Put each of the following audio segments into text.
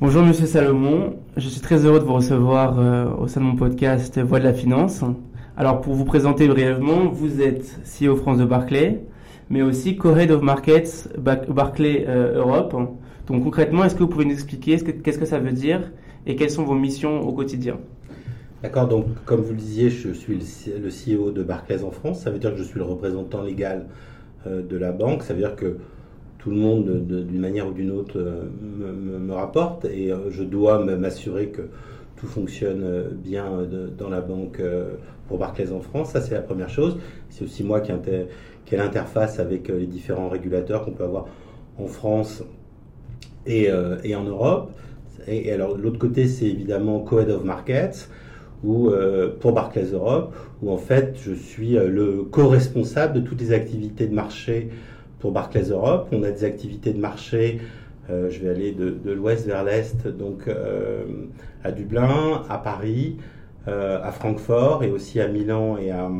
Bonjour Monsieur Salomon, je suis très heureux de vous recevoir euh, au sein de mon podcast Voix de la Finance. Alors pour vous présenter brièvement, vous êtes CEO France de Barclay, mais aussi Co-Head of Markets Barclay euh, Europe. Donc concrètement, est-ce que vous pouvez nous expliquer qu'est-ce que ça veut dire et quelles sont vos missions au quotidien? D'accord, donc comme vous le disiez, je suis le CEO de Barclays en France. Ça veut dire que je suis le représentant légal euh, de la banque. Ça veut dire que tout le monde, d'une manière ou d'une autre, euh, me, rapporte et euh, je dois m'assurer que tout fonctionne bien dans la banque pour Barclays en France. Ça, c'est la première chose. C'est aussi moi qui, ai l'interface avec les différents régulateurs qu'on peut avoir en France et, en Europe. Et, alors, l'autre côté, c'est évidemment Co-Head of Markets ou pour Barclays Europe, où en fait je suis le co-responsable de toutes les activités de marché pour Barclays Europe. On a des activités de marché, euh, je vais aller de, l'ouest vers l'est, donc euh, à Dublin, à Paris, euh, à Francfort et aussi à Milan et à,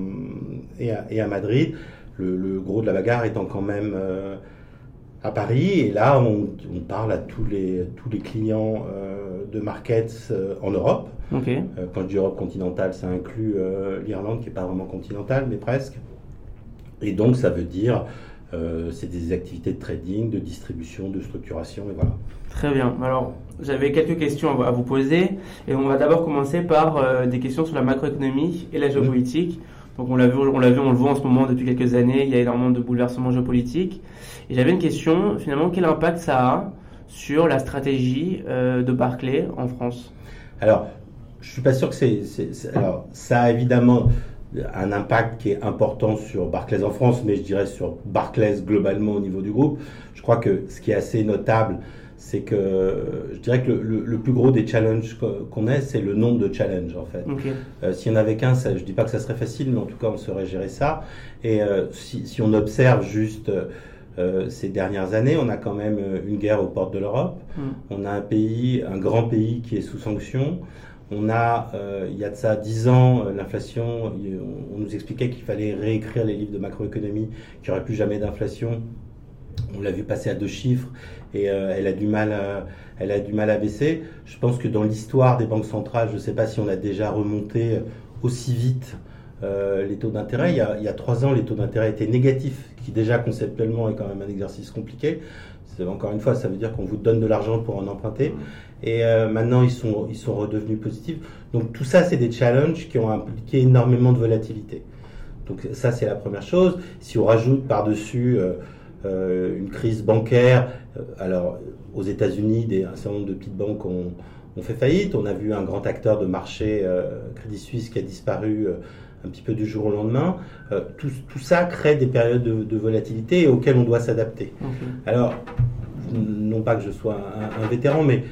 et à, Madrid. Le, gros de la bagarre étant quand même à Paris. Et là, on, parle à tous les, tous les clients de markets en Europe. quand je dis Europe continentale, ça inclut l'Irlande qui n'est pas vraiment continentale, mais presque. Et donc, ça veut dire euh, c'est des activités de trading, de distribution, de structuration, et voilà. Très bien. Alors, j'avais quelques questions à vous poser, et on va d'abord commencer par euh, des questions sur la macroéconomie et la géopolitique. Donc, on l'a vu, on l'a vu, on le voit en ce moment depuis quelques années. Il y a énormément de bouleversements géopolitiques. Et j'avais une question. Finalement, quel impact ça a sur la stratégie euh, de Barclay en France? Alors, je suis pas sûr que c'est. Alors, ça a évidemment un impact qui est important sur Barclays en France, mais je dirais sur Barclays globalement au niveau du groupe. Je crois que ce qui est assez notable, c'est que je dirais que le, plus gros des challenges qu'on ait, c'est le nombre de challenges en fait. Euh, S'il y en avait qu'un, je dis pas que ça serait facile, mais en tout cas on saurait gérer ça. Et euh, si, si, on observe juste euh, ces dernières années, on a quand même une guerre aux portes de l'Europe. Mm. On a un pays, un grand pays qui est sous sanctions. On a, euh, il y a de ça 10 ans, euh, l'inflation, on, nous expliquait qu'il fallait réécrire les livres de macroéconomie, qu'il n'y aurait plus jamais d'inflation. On l'a vu passer à deux chiffres et euh, elle, a du mal à, baisser. Je pense que dans l'histoire des banques centrales, je ne sais pas si on a déjà remonté aussi vite les taux d'intérêt. Il, il, y a trois ans, les taux d'intérêt étaient négatifs, qui déjà conceptuellement est quand même un exercice compliqué. Encore une fois, ça veut dire qu'on vous donne de l'argent pour en emprunter. Et euh, maintenant, ils sont, ils sont redevenus positifs. Donc tout ça, c'est des challenges qui ont impliqué énormément de volatilité. Donc ça, c'est la première chose. Si on rajoute par-dessus euh, euh, une crise bancaire, alors aux États-Unis, un certain nombre de petites banques ont, ont, fait faillite. On a vu un grand acteur de marché, Crédit Suisse, qui a disparu un petit peu du jour au lendemain. Tout, tout, ça crée des périodes de, volatilité auxquelles on doit s'adapter. Alors, non pas que je sois un vétéran, mais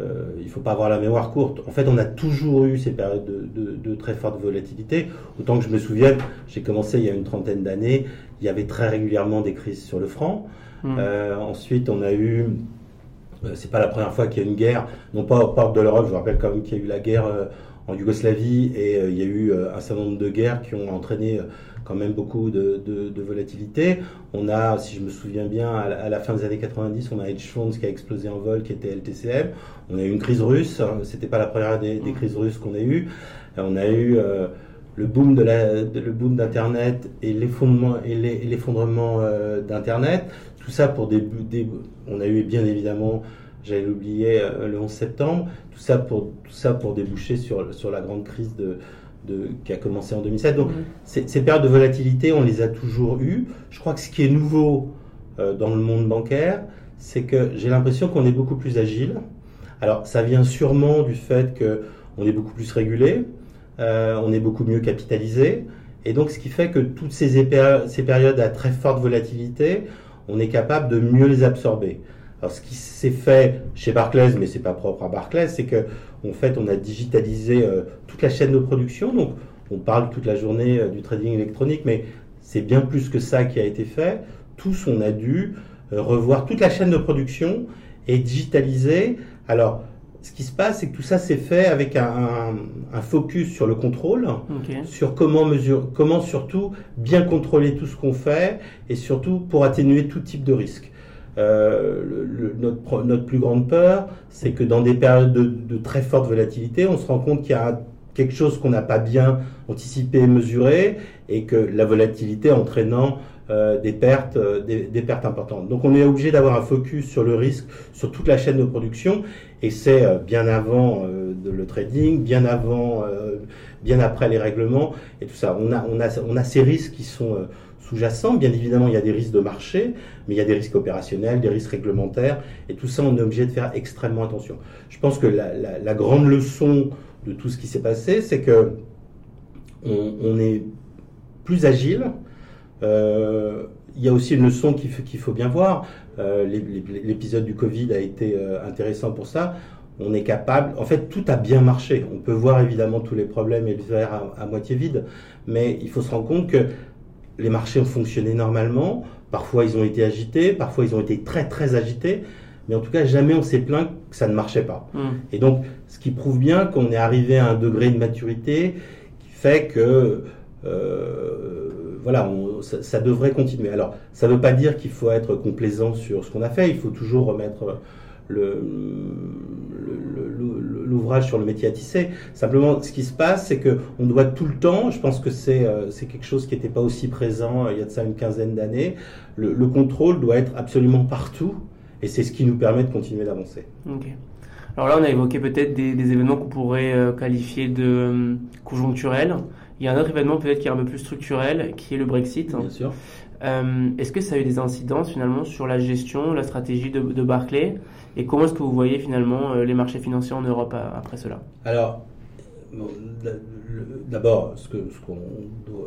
euh, il ne faut pas avoir la mémoire courte. En fait, on a toujours eu ces périodes de, très forte volatilité. Autant que je me souvienne, j'ai commencé il y a une trentaine d'années, il y avait très régulièrement des crises sur le franc. Hmm. Euh, ensuite, on a eu, euh, c'est pas la première fois qu'il y a une guerre, non pas aux portes de l'Europe, je vous rappelle quand même qu'il y a eu la guerre en Yougoslavie et il y a eu un certain nombre de guerres qui ont entraîné quand même beaucoup de, volatilité. On a, si je me souviens bien, à la, fin des années 90, on a hedge funds qui a explosé en vol, qui était LTCM. On a eu une crise russe. C'était pas la première des, des crises russes qu'on a eu. On a eu euh, le boom de la, le boom d'internet et l'effondrement et l'effondrement euh, d'internet. Tout ça pour des, des, on a eu bien évidemment j'allais l'oublier, euh, le 11 septembre, tout ça pour, tout ça pour déboucher sur, sur la grande crise de, qui a commencé en 2007. Donc, ces, périodes de volatilité, on les a toujours eues. Je crois que ce qui est nouveau euh, dans le monde bancaire, c'est que j'ai l'impression qu'on est beaucoup plus agile. Alors, ça vient sûrement du fait qu'on est beaucoup plus régulé, euh, on est beaucoup mieux capitalisé. Et donc, ce qui fait que toutes ces, ces périodes à très forte volatilité, on est capable de mieux les absorber. Alors, ce qui s'est fait chez Barclays, mais c'est pas propre à Barclays, c'est que en fait, on a digitalisé euh, toute la chaîne de production. Donc, on parle toute la journée euh, du trading électronique, mais c'est bien plus que ça qui a été fait. Tous, on a dû euh, revoir toute la chaîne de production et digitaliser. Alors, ce qui se passe, c'est que tout ça s'est fait avec un, focus sur le contrôle, sur comment mesure, comment surtout bien contrôler tout ce qu'on fait et surtout pour atténuer tout type de risque. Notre, notre, plus grande peur, c'est que dans des périodes de, très forte volatilité, on se rend compte qu'il y a quelque chose qu'on n'a pas bien anticipé, mesuré, et que la volatilité entraînant euh, des pertes, euh, des, pertes importantes. Donc on est obligé d'avoir un focus sur le risque, sur toute la chaîne de production, et c'est euh, bien avant le trading, bien avant, bien après les règlements et tout ça. On a ces risques qui sont sous-jacents. Bien évidemment, il y a des risques de marché, mais il y a des risques opérationnels, des risques réglementaires, et tout ça, on est obligé de faire extrêmement attention. Je pense que la, grande leçon de tout ce qui s'est passé, c'est que on, est plus agile, euh, il y a aussi une leçon qu'il faut, bien voir. Euh, l'épisode du Covid a été euh, intéressant pour ça. On est capable, en fait, tout a bien marché. On peut voir évidemment tous les problèmes et le verre à, moitié vide, mais il faut se rendre compte que les marchés ont fonctionné normalement. Parfois, ils ont été agités, parfois, ils ont été très, très agités. Mais en tout cas, jamais on s'est plaint que ça ne marchait pas. Mmh. Et donc, ce qui prouve bien qu'on est arrivé à un degré de maturité qui fait que voilà, ça, devrait continuer. Alors, ça ne veut pas dire qu'il faut être complaisant sur ce qu'on a fait, il faut toujours remettre l'ouvrage sur le métier à tisser. Simplement, ce qui se passe, c'est qu'on doit tout le temps, je pense que c'est euh, quelque chose qui n'était pas aussi présent euh, il y a de ça une quinzaine d'années, le, contrôle doit être absolument partout, et c'est ce qui nous permet de continuer d'avancer. Alors là, on a évoqué peut-être des, événements qu'on pourrait euh, qualifier de conjoncturels. Il y a un autre événement peut-être qui est un peu plus structurel, qui est le Brexit. Bien sûr. Euh, est-ce que ça a eu des incidences finalement sur la gestion, la stratégie de, Barclay Et comment est-ce que vous voyez finalement euh, les marchés financiers en Europe après cela? Alors, d'abord, ce que,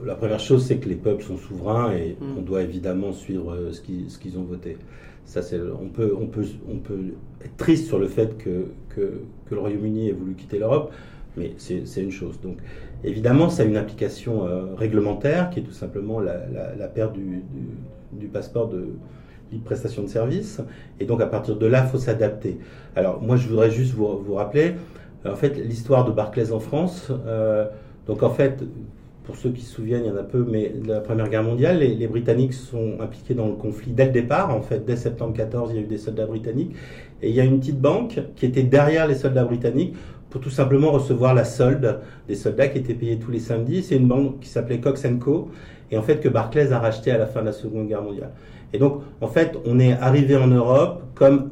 la première chose, c'est que les peuples sont souverains et mm. on doit évidemment suivre euh, ce qu'ils ont voté. Ça, on, peut, on, peut, on peut être triste sur le fait que, que, que le Royaume-Uni ait voulu quitter l'Europe, mais c'est une chose. Donc, évidemment, ça a une implication euh, réglementaire qui est tout simplement la, perte du, passeport de libre prestation de service. Et donc, à partir de là, il faut s'adapter. Alors, moi, je voudrais juste vous, rappeler, en fait, l'histoire de Barclays en France. Euh, donc, en fait, pour ceux qui se souviennent, il y en a peu, mais la Première Guerre mondiale, les, les, Britanniques sont impliqués dans le conflit dès le départ. En fait, dès septembre 14, il y a eu des soldats britanniques. Et il y a une petite banque qui était derrière les soldats britanniques pour tout simplement recevoir la solde des soldats qui étaient payés tous les samedis. C'est une banque qui s'appelait Cox Co. Et en fait, que Barclays a racheté à la fin de la Seconde Guerre mondiale. Et donc, en fait, on est arrivé en Europe comme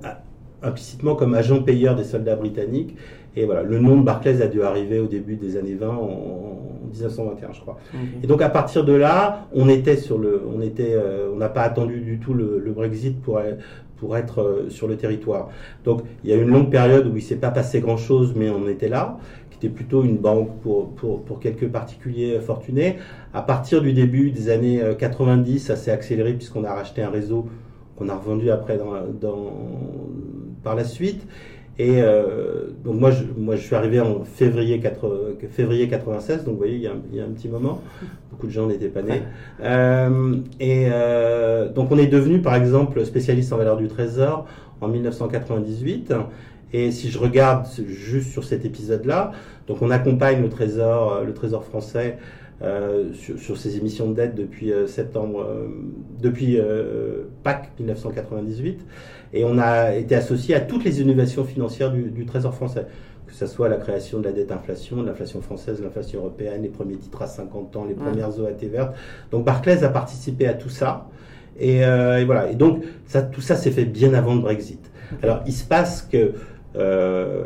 implicitement comme agent payeur des soldats britanniques. Et voilà, le nom de Barclays a dû arriver au début des années 20, en, 1921, je crois. Et donc à partir de là, on était sur le, on était, euh, on n'a pas attendu du tout le, le Brexit pour pour être euh, sur le territoire. Donc il y a une longue période où il ne s'est pas passé grand-chose, mais on était là, qui était plutôt une banque pour, pour, pour, quelques particuliers fortunés. À partir du début des années 90, euh, ça s'est accéléré puisqu'on a racheté un réseau qu'on a revendu après dans, dans, par la suite. Et euh, donc moi je, moi, je suis arrivé en février, 4, février 96, donc vous voyez, il y, a un, il y, a un, petit moment. Beaucoup de gens n'étaient pas nés. Euh, et euh, donc on est devenu, par exemple, spécialiste en valeur du trésor en 1998. Et si je regarde juste sur cet épisode-là, donc on accompagne le trésor, le trésor français euh, sur, sur, ces émissions de dette depuis euh, septembre, euh, depuis Pâques 1998, et on a été associé à toutes les innovations financières du, du Trésor français, que ce soit la création de la dette inflation, l'inflation française, l'inflation européenne, les premiers titres à 50 ans, les premières OAT vertes. Donc Barclays a participé à tout ça. Et, et voilà. Et donc ça, tout ça s'est fait bien avant le Brexit. Alors il se passe que euh,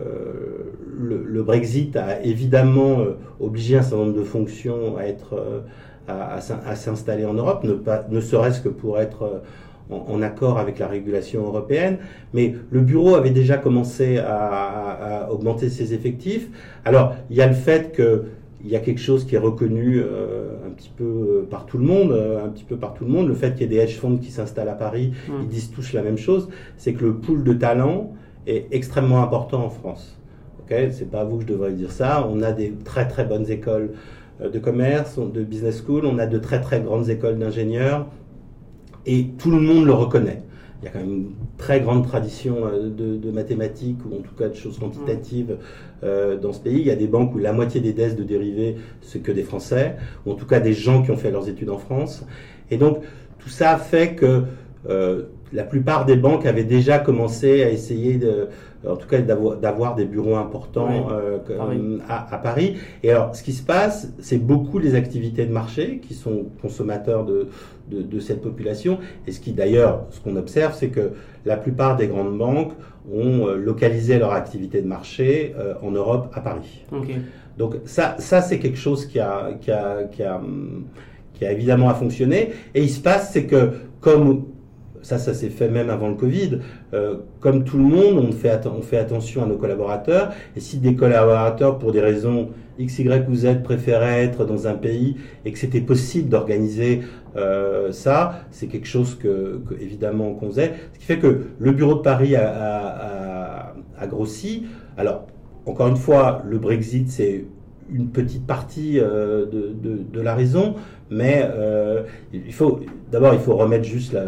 le, Brexit a évidemment euh, obligé un certain nombre de fonctions à être euh, à, s'installer en Europe, ne, pas, ne serait-ce que pour être en, accord avec la régulation européenne. Mais le bureau avait déjà commencé à, augmenter ses effectifs. Alors, il y a le fait que il y a quelque chose qui est reconnu un petit peu par tout le monde, un petit peu par tout le monde. Le fait qu'il y ait des hedge funds qui s'installent à Paris, mmh. ils disent tous la même chose, c'est que le pool de talents est extrêmement important en France. Okay c'est pas à vous que je devrais dire ça. On a des très très bonnes écoles euh, de commerce, de business school, on a de très très grandes écoles d'ingénieurs et tout le monde le reconnaît. Il y a quand même une très grande tradition euh, de, mathématiques ou en tout cas de choses quantitatives euh, dans ce pays. Il y a des banques où la moitié des desks de dérivés, c'est que des Français, ou en tout cas des gens qui ont fait leurs études en France. Et donc tout ça fait que la plupart des banques avaient déjà commencé à essayer de, en tout cas d'avoir des bureaux importants euh, À, Paris. Et alors, ce qui se passe, c'est beaucoup les activités de marché qui sont consommateurs de, de, cette population. Et ce qui d'ailleurs, ce qu'on observe, c'est que la plupart des grandes banques ont euh, localisé leur activité de marché euh, en Europe à Paris. Donc ça, ça c'est quelque chose qui a, qui a, qui a, qui a évidemment à fonctionner. Et il se passe, c'est que comme ça, ça s'est fait même avant le Covid. Euh, comme tout le monde, on fait, on fait attention à nos collaborateurs. Et si des collaborateurs, pour des raisons X, Y ou Z, préféraient être dans un pays et que c'était possible d'organiser euh, ça, c'est quelque chose que, que évidemment qu'on faisait. Ce qui fait que le bureau de Paris a, grossi. Alors, encore une fois, le Brexit, c'est une petite partie euh, de, la raison, mais il faut d'abord il faut remettre juste la,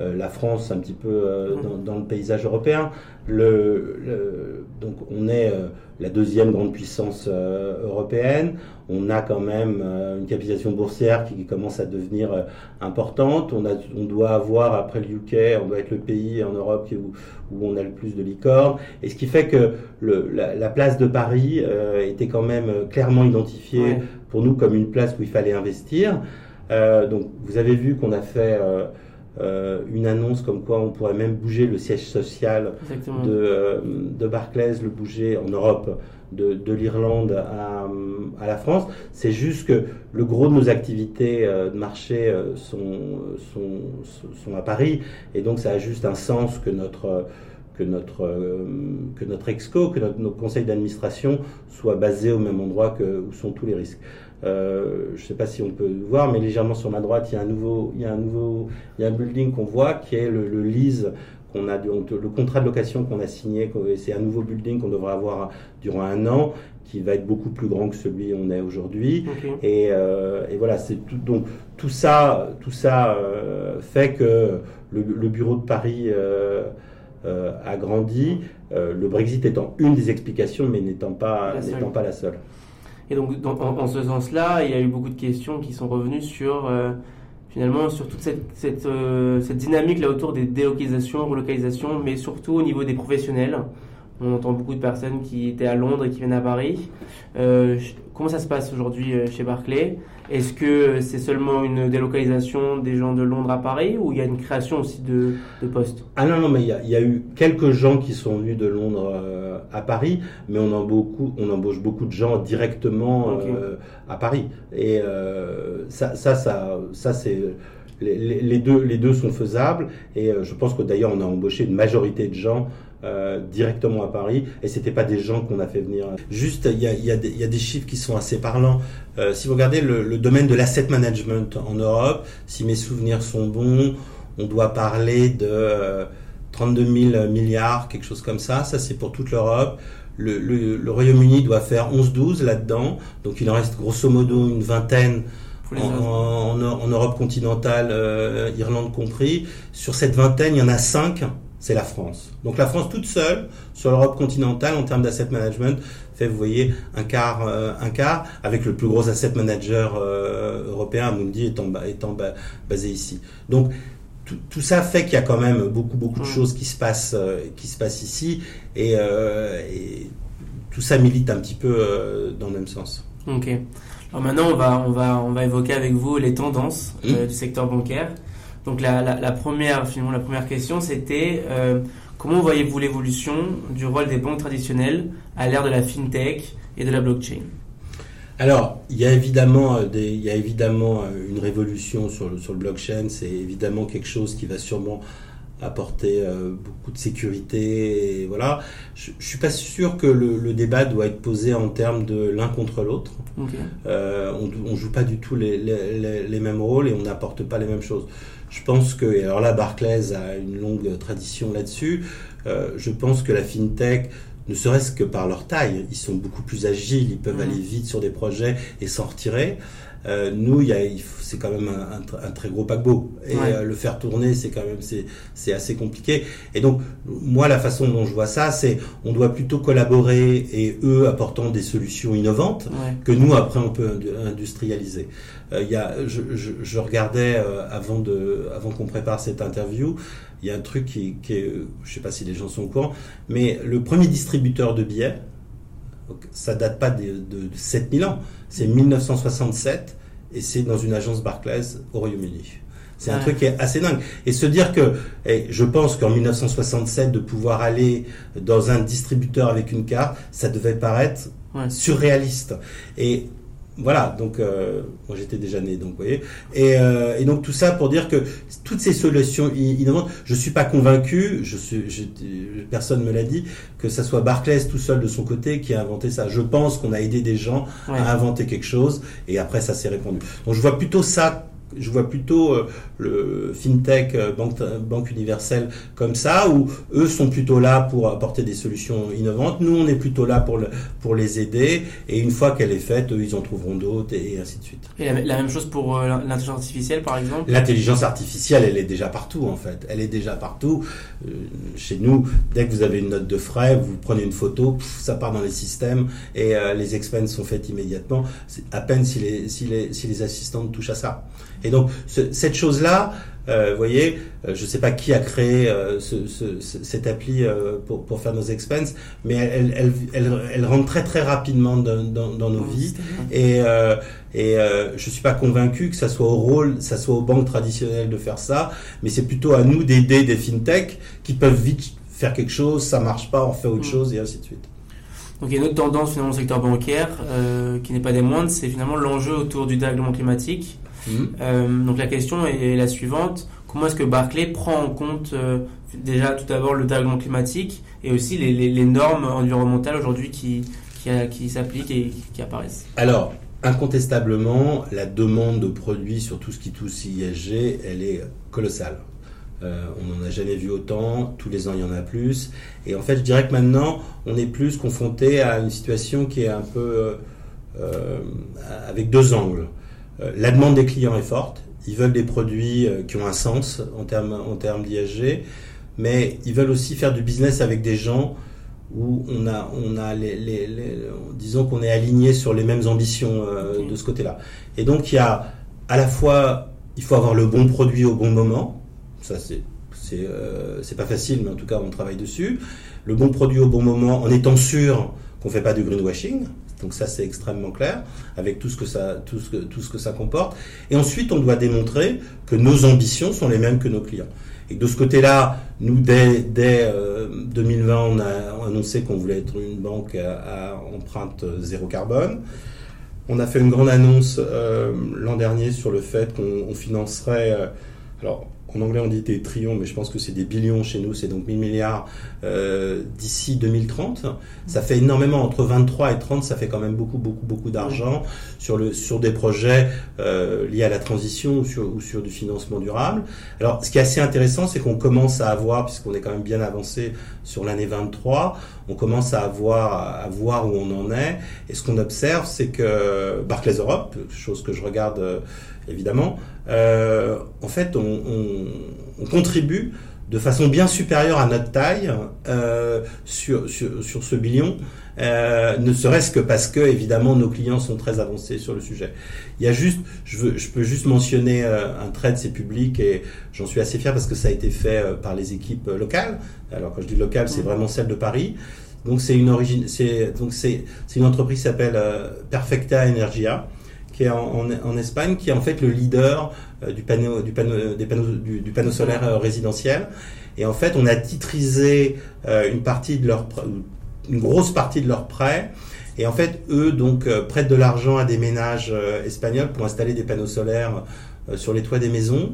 euh, la France un petit peu euh, mhm. dans, le paysage européen. Le, donc on est euh, la deuxième grande puissance européenne. On a quand même une capitalisation boursière qui, commence à devenir importante. On, a, on doit avoir, après le UK, on doit être le pays en Europe où, où on a le plus de licornes. Et ce qui fait que le, la, place de Paris était quand même clairement identifiée pour nous comme une place où il fallait investir. donc vous avez vu qu'on a fait... Euh, une annonce comme quoi on pourrait même bouger le siège social de, euh, de, Barclays, le bouger en Europe de, de l'Irlande à, à, la France. C'est juste que le gros de nos activités euh, de marché sont, sont, sont, à Paris et donc ça a juste un sens que notre que notre, que notre exco, que notre, nos conseils d'administration soient basés au même endroit que où sont tous les risques. Euh, je ne sais pas si on peut voir, mais légèrement sur ma droite, il y a un nouveau, il y a un nouveau, il y a un building qu'on voit qui est le, le lease qu'on a, le contrat de location qu'on a signé. C'est un nouveau building qu'on devrait avoir durant un an, qui va être beaucoup plus grand que celui où on est aujourd'hui. Et, euh, et, voilà, c'est tout. Donc tout ça, tout ça euh, fait que le, le, bureau de Paris. A grandi, le Brexit étant une des explications, mais n'étant pas, n'étant pas la seule. Et donc, en, ce sens-là, il y a eu beaucoup de questions qui sont revenues sur, euh, finalement, sur toute cette, euh, cette dynamique-là autour des délocalisations, relocalisations, mais surtout au niveau des professionnels. On entend beaucoup de personnes qui étaient à Londres et qui viennent à Paris. Euh, comment ça se passe aujourd'hui euh, chez Barclay Est-ce que c'est seulement une délocalisation des gens de Londres à Paris ou il y a une création aussi de, de postes? Ah non, non, mais il y, a, il y, a, eu quelques gens qui sont venus de Londres euh, à Paris, mais on, en beaucoup, on embauche beaucoup de gens directement à Paris. Et ça, ça, ça, ça c'est les, deux, les deux sont faisables. Et je pense que d'ailleurs on a embauché une majorité de gens euh, directement à Paris et c'était pas des gens qu'on a fait venir. Juste, il y a, y, a y a, des chiffres qui sont assez parlants. Euh, si vous regardez le, le domaine de l'asset management en Europe, si mes souvenirs sont bons, on doit parler de 32 euh, 000 milliards, quelque chose comme ça. Ça, c'est pour toute l'Europe. Le, le, le Royaume-Uni doit faire 11-12 là-dedans, donc il en reste grosso modo une vingtaine en, en, en, Europe continentale, euh, Irlande compris. Sur cette vingtaine, il y en a 5 c'est la France. Donc la France toute seule sur l'Europe continentale en termes d'asset management fait, vous voyez, un quart, euh, un quart avec le plus gros asset manager euh, européen, Amundi étant, étant basé ici. Donc tout, ça fait qu'il y a quand même beaucoup beaucoup de choses qui se passent euh, qui se passent ici et, tout ça milite un petit peu dans le même sens. Ok. Alors maintenant on va on va on va évoquer avec vous les tendances mmh. du secteur bancaire. Donc la, la, première, finalement, la première question, c'était euh, comment voyez-vous l'évolution du rôle des banques traditionnelles à l'ère de la fintech et de la blockchain? Alors, il y a évidemment, euh, des, il y a évidemment euh, une révolution sur le, sur le blockchain. C'est évidemment quelque chose qui va sûrement apporter beaucoup de sécurité. Et voilà. Je, je suis pas sûr que le, le, débat doit être posé en termes de l'un contre l'autre. Euh, on, on joue pas du tout les, les, les, mêmes rôles et on n'apporte pas les mêmes choses. Je pense que, et alors là, Barclays a une longue tradition là-dessus. Euh, je pense que la fintech, ne serait-ce que par leur taille, ils sont beaucoup plus agiles, ils peuvent mmh. aller vite sur des projets et s'en retirer. Euh, nous, c'est quand même un, très gros paquebot et euh, le faire tourner, c'est quand même c'est assez compliqué. Et donc moi, la façon dont je vois ça, c'est on doit plutôt collaborer et eux apportant des solutions innovantes que nous après on peut industrialiser. Euh, il y a, je, je, je regardais avant de avant qu'on prépare cette interview, il y a un truc qui, qui est, je sais pas si les gens sont au courant, mais le premier distributeur de billets, ça date pas de, de 7000 ans, c'est 1967 et c'est dans une agence Barclays au Royaume-Uni. C'est un truc qui est assez dingue. Et se dire que, et je pense qu'en 1967, de pouvoir aller dans un distributeur avec une carte, ça devait paraître surréaliste. Et voilà, donc euh, moi j'étais déjà né, donc vous voyez. Et, euh, et, donc tout ça pour dire que toutes ces solutions innovantes, je suis pas convaincu, je suis, je, personne me l'a dit, que ça soit Barclays tout seul de son côté qui a inventé ça. Je pense qu'on a aidé des gens à inventer quelque chose et après ça s'est répandu. Donc je vois plutôt ça je vois plutôt euh, le fintech euh, banque, banque universelle comme ça où eux sont plutôt là pour apporter des solutions innovantes. Nous on est plutôt là pour le, pour les aider. Et une fois qu'elle est faite eux ils en trouveront d'autres et, ainsi de suite. Et la, même chose pour euh, l'intelligence artificielle par exemple? L'intelligence artificielle elle est déjà partout en fait. Elle est déjà partout. Chez nous dès que vous avez une note de frais vous prenez une photo ça part dans les systèmes et les expenses sont faites immédiatement. À peine si les, si les, si les assistantes touchent à ça et donc cette chose-là, euh, vous voyez, euh, je ne sais pas qui a créé euh, ce, ce, cette appli pour, pour, faire nos expenses, mais elle, elle, elle, elle, rentre très très rapidement dans, dans, dans nos vies. Et, et je suis pas convaincu que ça soit au rôle, ça soit aux banques traditionnelles de faire ça, mais c'est plutôt à nous d'aider des fintechs qui peuvent vite faire quelque chose, ça marche pas, on fait autre mm. chose et ainsi de suite. Donc il y a une autre tendance finalement le secteur bancaire qui n'est pas des moindres, c'est finalement l'enjeu autour du dérèglement climatique. Mhm. Euh, donc la question est la suivante comment est-ce que Barclay prend en compte euh, déjà tout d'abord le dérèglement climatique et aussi les, les, normes environnementales aujourd'hui qui, qui, qui s'appliquent et qui apparaissent? Alors, incontestablement, la demande de produits sur tout ce qui touche ISG, elle est colossale. Euh, on n'en a jamais vu autant, tous les ans il y en a plus. Et en fait, je dirais que maintenant, on est plus confronté à une situation qui est un peu euh, avec deux angles. Euh, la demande des clients est forte. Ils veulent des produits euh, qui ont un sens en termes, en termes d'ISG, mais ils veulent aussi faire du business avec des gens où on a, on a les, les, disons qu'on est aligné sur les mêmes ambitions euh, de ce côté-là. Et donc il y a à la fois, il faut avoir le bon produit au bon moment. Ça c'est c'est euh, pas facile, mais en tout cas on travaille dessus. Le bon produit au bon moment, en étant sûr qu'on fait pas du greenwashing. Donc ça, c'est extrêmement clair, avec tout ce, que ça, tout, ce que, tout ce que ça comporte. Et ensuite, on doit démontrer que nos ambitions sont les mêmes que nos clients. Et de ce côté-là, nous, dès, dès 2020, euh, on a annoncé qu'on voulait être une banque à, empreinte zéro carbone. On a fait une grande annonce euh, l'an dernier sur le fait qu'on financerait... Euh, alors, en anglais on dit des trillions, mais je pense que c'est des billions chez nous, c'est donc 1000 milliards euh, d'ici 2030. Ça fait énormément, entre 23 et 30, ça fait quand même beaucoup, beaucoup, beaucoup d'argent sur, sur des projets euh, liés à la transition ou sur, ou sur du financement durable. Alors ce qui est assez intéressant, c'est qu'on commence à avoir, puisqu'on est quand même bien avancé sur l'année 23, on commence à voir où on en est. Et ce qu'on observe, c'est que Barclays Europe, chose que je regarde euh, évidemment, euh, en fait, on, contribue de façon bien supérieure à notre taille euh, sur, sur, sur, ce billion, euh, ne serait-ce que parce que évidemment nos clients sont très avancés sur le sujet. Il y a juste, je, veux, je peux juste mentionner euh, un trait de ces publics et j'en suis assez fier parce que ça a été fait euh, par les équipes locales. Alors quand je dis locales, c'est vraiment celle de Paris. Donc c'est une origine, c'est donc c'est c'est une entreprise qui s'appelle Perfecta Energia qui est en, Espagne, qui est en fait le leader euh, du panneau, du panneau, des panneaux, du panneau solaire euh, résidentiel. Et en fait, on a titrisé euh, une partie de leur, une grosse partie de leurs prêts. Et en fait, eux donc prêtent de l'argent à des ménages espagnols pour installer des panneaux solaires sur les toits des maisons.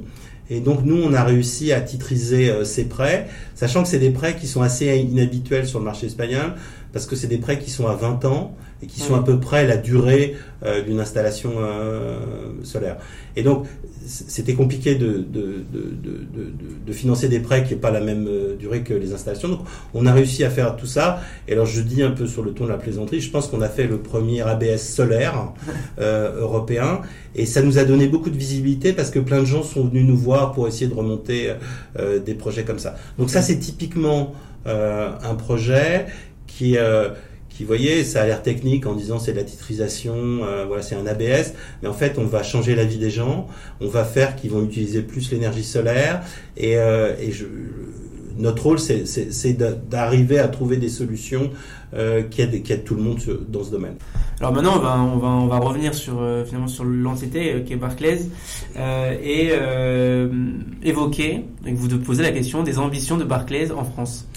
Et donc nous, on a réussi à titriser ces prêts, sachant que c'est des prêts qui sont assez inhabituels sur le marché espagnol, parce que c'est des prêts qui sont à 20 ans et qui sont à peu près la durée euh, d'une installation euh, solaire. Et donc, c'était compliqué de, de, de, de, financer des prêts qui n'aient pas la même euh, durée que les installations. Donc, on a réussi à faire tout ça. Et alors, je dis un peu sur le ton de la plaisanterie, je pense qu'on a fait le premier ABS solaire euh, européen. Et ça nous a donné beaucoup de visibilité parce que plein de gens sont venus nous voir pour essayer de remonter euh, des projets comme ça. Donc ça, c'est typiquement un projet qui qui, voyez, ça a l'air technique en disant c'est de la titrisation, euh, voilà, c'est un ABS, mais en fait, on va changer la vie des gens, on va faire qu'ils vont utiliser plus l'énergie solaire, et, euh, et je, notre rôle, c'est d'arriver à trouver des solutions euh, qui, aident, qui, aident, tout le monde dans ce domaine. Alors maintenant, on va, on va, on va revenir sur, finalement sur l'entité qui est Barclays et évoquer, vous de poser la question des ambitions de Barclays en France.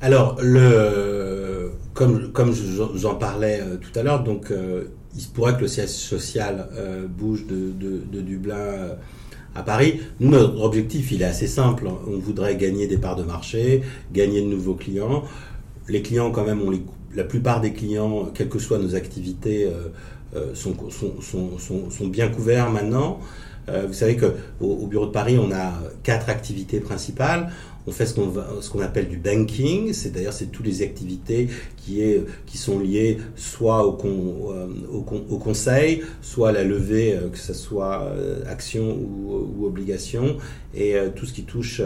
Alors, le, comme, comme j'en parlais tout à l'heure, donc il se pourrait que le siège social bouge de, de, Dublin à Paris. notre objectif, il est assez simple. On voudrait gagner des parts de marché, gagner de nouveaux clients. Les clients, quand même, la plupart des clients, quelles que soient nos activités, euh, euh sont, sont, sont, sont, bien couverts maintenant. Euh, vous savez que au, bureau de Paris, on a quatre activités principales on fait ce qu'on qu'on appelle du banking, c'est d'ailleurs c'est toutes les activités qui est qui sont liées soit au con, euh, au, conseil, soit à la levée euh, que ce soit euh, action ou, ou obligation et tout ce qui touche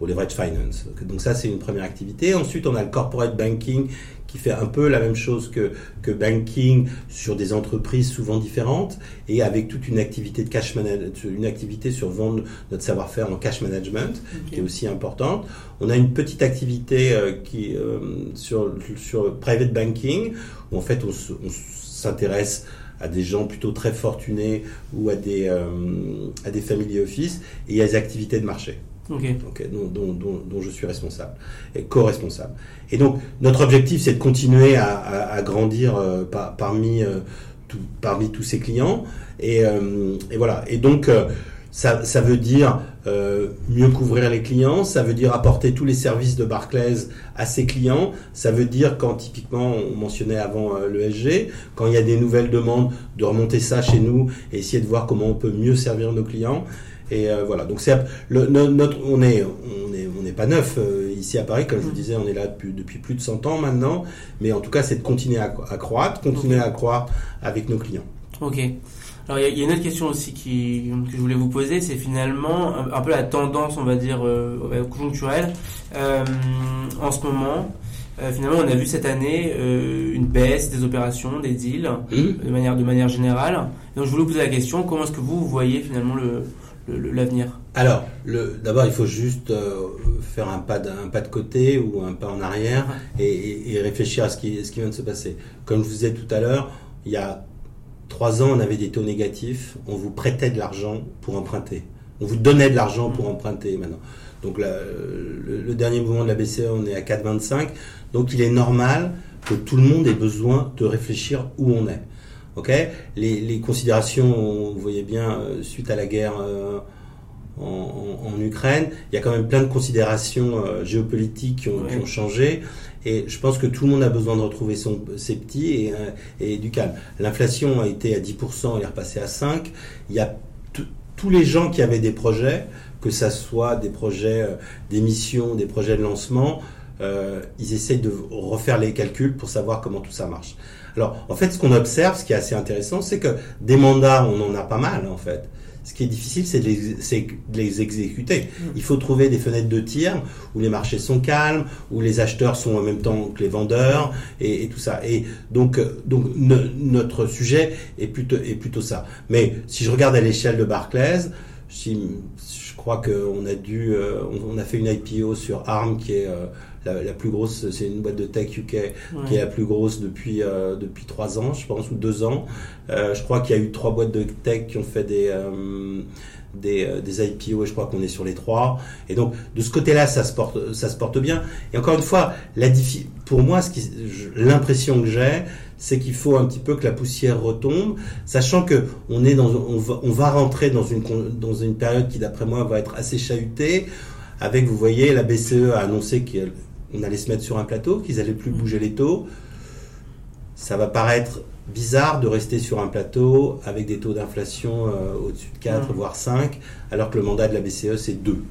au leverage finance. Donc ça c'est une première activité. Ensuite on a le corporate banking qui fait un peu la même chose que, que banking sur des entreprises souvent différentes et avec toute une activité de cash management, une activité sur vendre notre savoir-faire en cash management qui est aussi importante. On a une petite activité euh, qui euh, sur sur private banking où en fait on, s'intéresse à des gens plutôt très fortunés ou à des, euh, à des family office et a des activités de marché. Dont, je suis responsable et co-responsable. Et donc, notre objectif, c'est de continuer à, grandir euh, parmi, euh, parmi tous ces clients. Et, euh, voilà. Et donc, ça, ça, veut dire mieux couvrir les clients, ça veut dire apporter tous les services de Barclays à ses clients, ça veut dire quand typiquement on mentionnait avant l'ESG, quand il y a des nouvelles demandes, de remonter ça chez nous et essayer de voir comment on peut mieux servir nos clients. Et voilà, donc c'est notre, on est, on est, on n'est pas neuf ici à Paris, comme je vous disais, on est là depuis, depuis plus de 100 ans maintenant. Mais en tout cas, c'est de continuer à, croître, continuer à croître avec nos clients. Ok. Alors, il y, a une autre question aussi qui, que je voulais vous poser, c'est finalement un, peu la tendance, on va dire, euh, conjoncturelle. Euh, en ce moment, euh, finalement, on a vu cette année une baisse des opérations, des deals, mmh. de, manière, de manière générale. Donc, je voulais vous poser la question, comment est-ce que vous, vous voyez finalement le, l'avenir Alors, d'abord, il faut juste euh, faire un pas, de, pas de côté ou un pas en arrière et, réfléchir à ce qui, ce qui vient de se passer. Comme je vous disais tout à l'heure, il y a trois ans, on avait des taux négatifs, on vous prêtait de l'argent pour emprunter. On vous donnait de l'argent pour emprunter maintenant. Donc le, le, dernier mouvement de la BCE, on est à 4,25. Donc il est normal que tout le monde ait besoin de réfléchir où on est. Les, considérations, vous voyez bien, euh, suite à la guerre euh, en, Ukraine, il y a quand même plein de considérations euh, géopolitiques qui ont, changé. Et je pense que tout le monde a besoin de retrouver son, ses petits et, du calme. L'inflation a été à 10%, elle est repassée à 5%. Il y a tous les gens qui avaient des projets, que ce soit des projets d'émission, des projets de lancement, ils essayent de refaire les calculs pour savoir comment tout ça marche. Alors, en fait, ce qu'on observe, ce qui est assez intéressant, c'est que des mandats, on en a pas mal, en fait. Ce qui est difficile, c'est de, les, exécuter. Mm. Il faut trouver des fenêtres de tir où les marchés sont calmes, où les acheteurs sont en même temps que les vendeurs et, tout ça. Et donc, euh, donc notre sujet est plutôt, est plutôt ça. Mais si je regarde à l'échelle de Barclays, je, je crois qu'on a dû, euh, on, a fait une IPO sur ARM qui est euh, la, plus grosse, c'est une boîte de tech UK qui est la plus grosse depuis euh, depuis trois ans, je pense, ou deux ans. Euh, je crois qu'il y a eu trois boîtes de tech qui ont fait des euh, des, des, IPO et je crois qu'on est sur les trois. Et donc de ce côté-là, ça se porte ça se porte bien. Et encore une fois, la pour moi, ce qui l'impression que j'ai, c'est qu'il faut un petit peu que la poussière retombe, sachant que on est dans on va, on va rentrer dans une dans une période qui d'après moi va être assez chahutée. Avec, vous voyez, la BCE a annoncé qu'elle on allait se mettre sur un plateau, qu'ils allaient plus bouger les taux. Ça va paraître bizarre de rester sur un plateau avec des taux d'inflation euh, au-dessus de 4, voire 5, alors que le mandat de la BCE, c'est 2.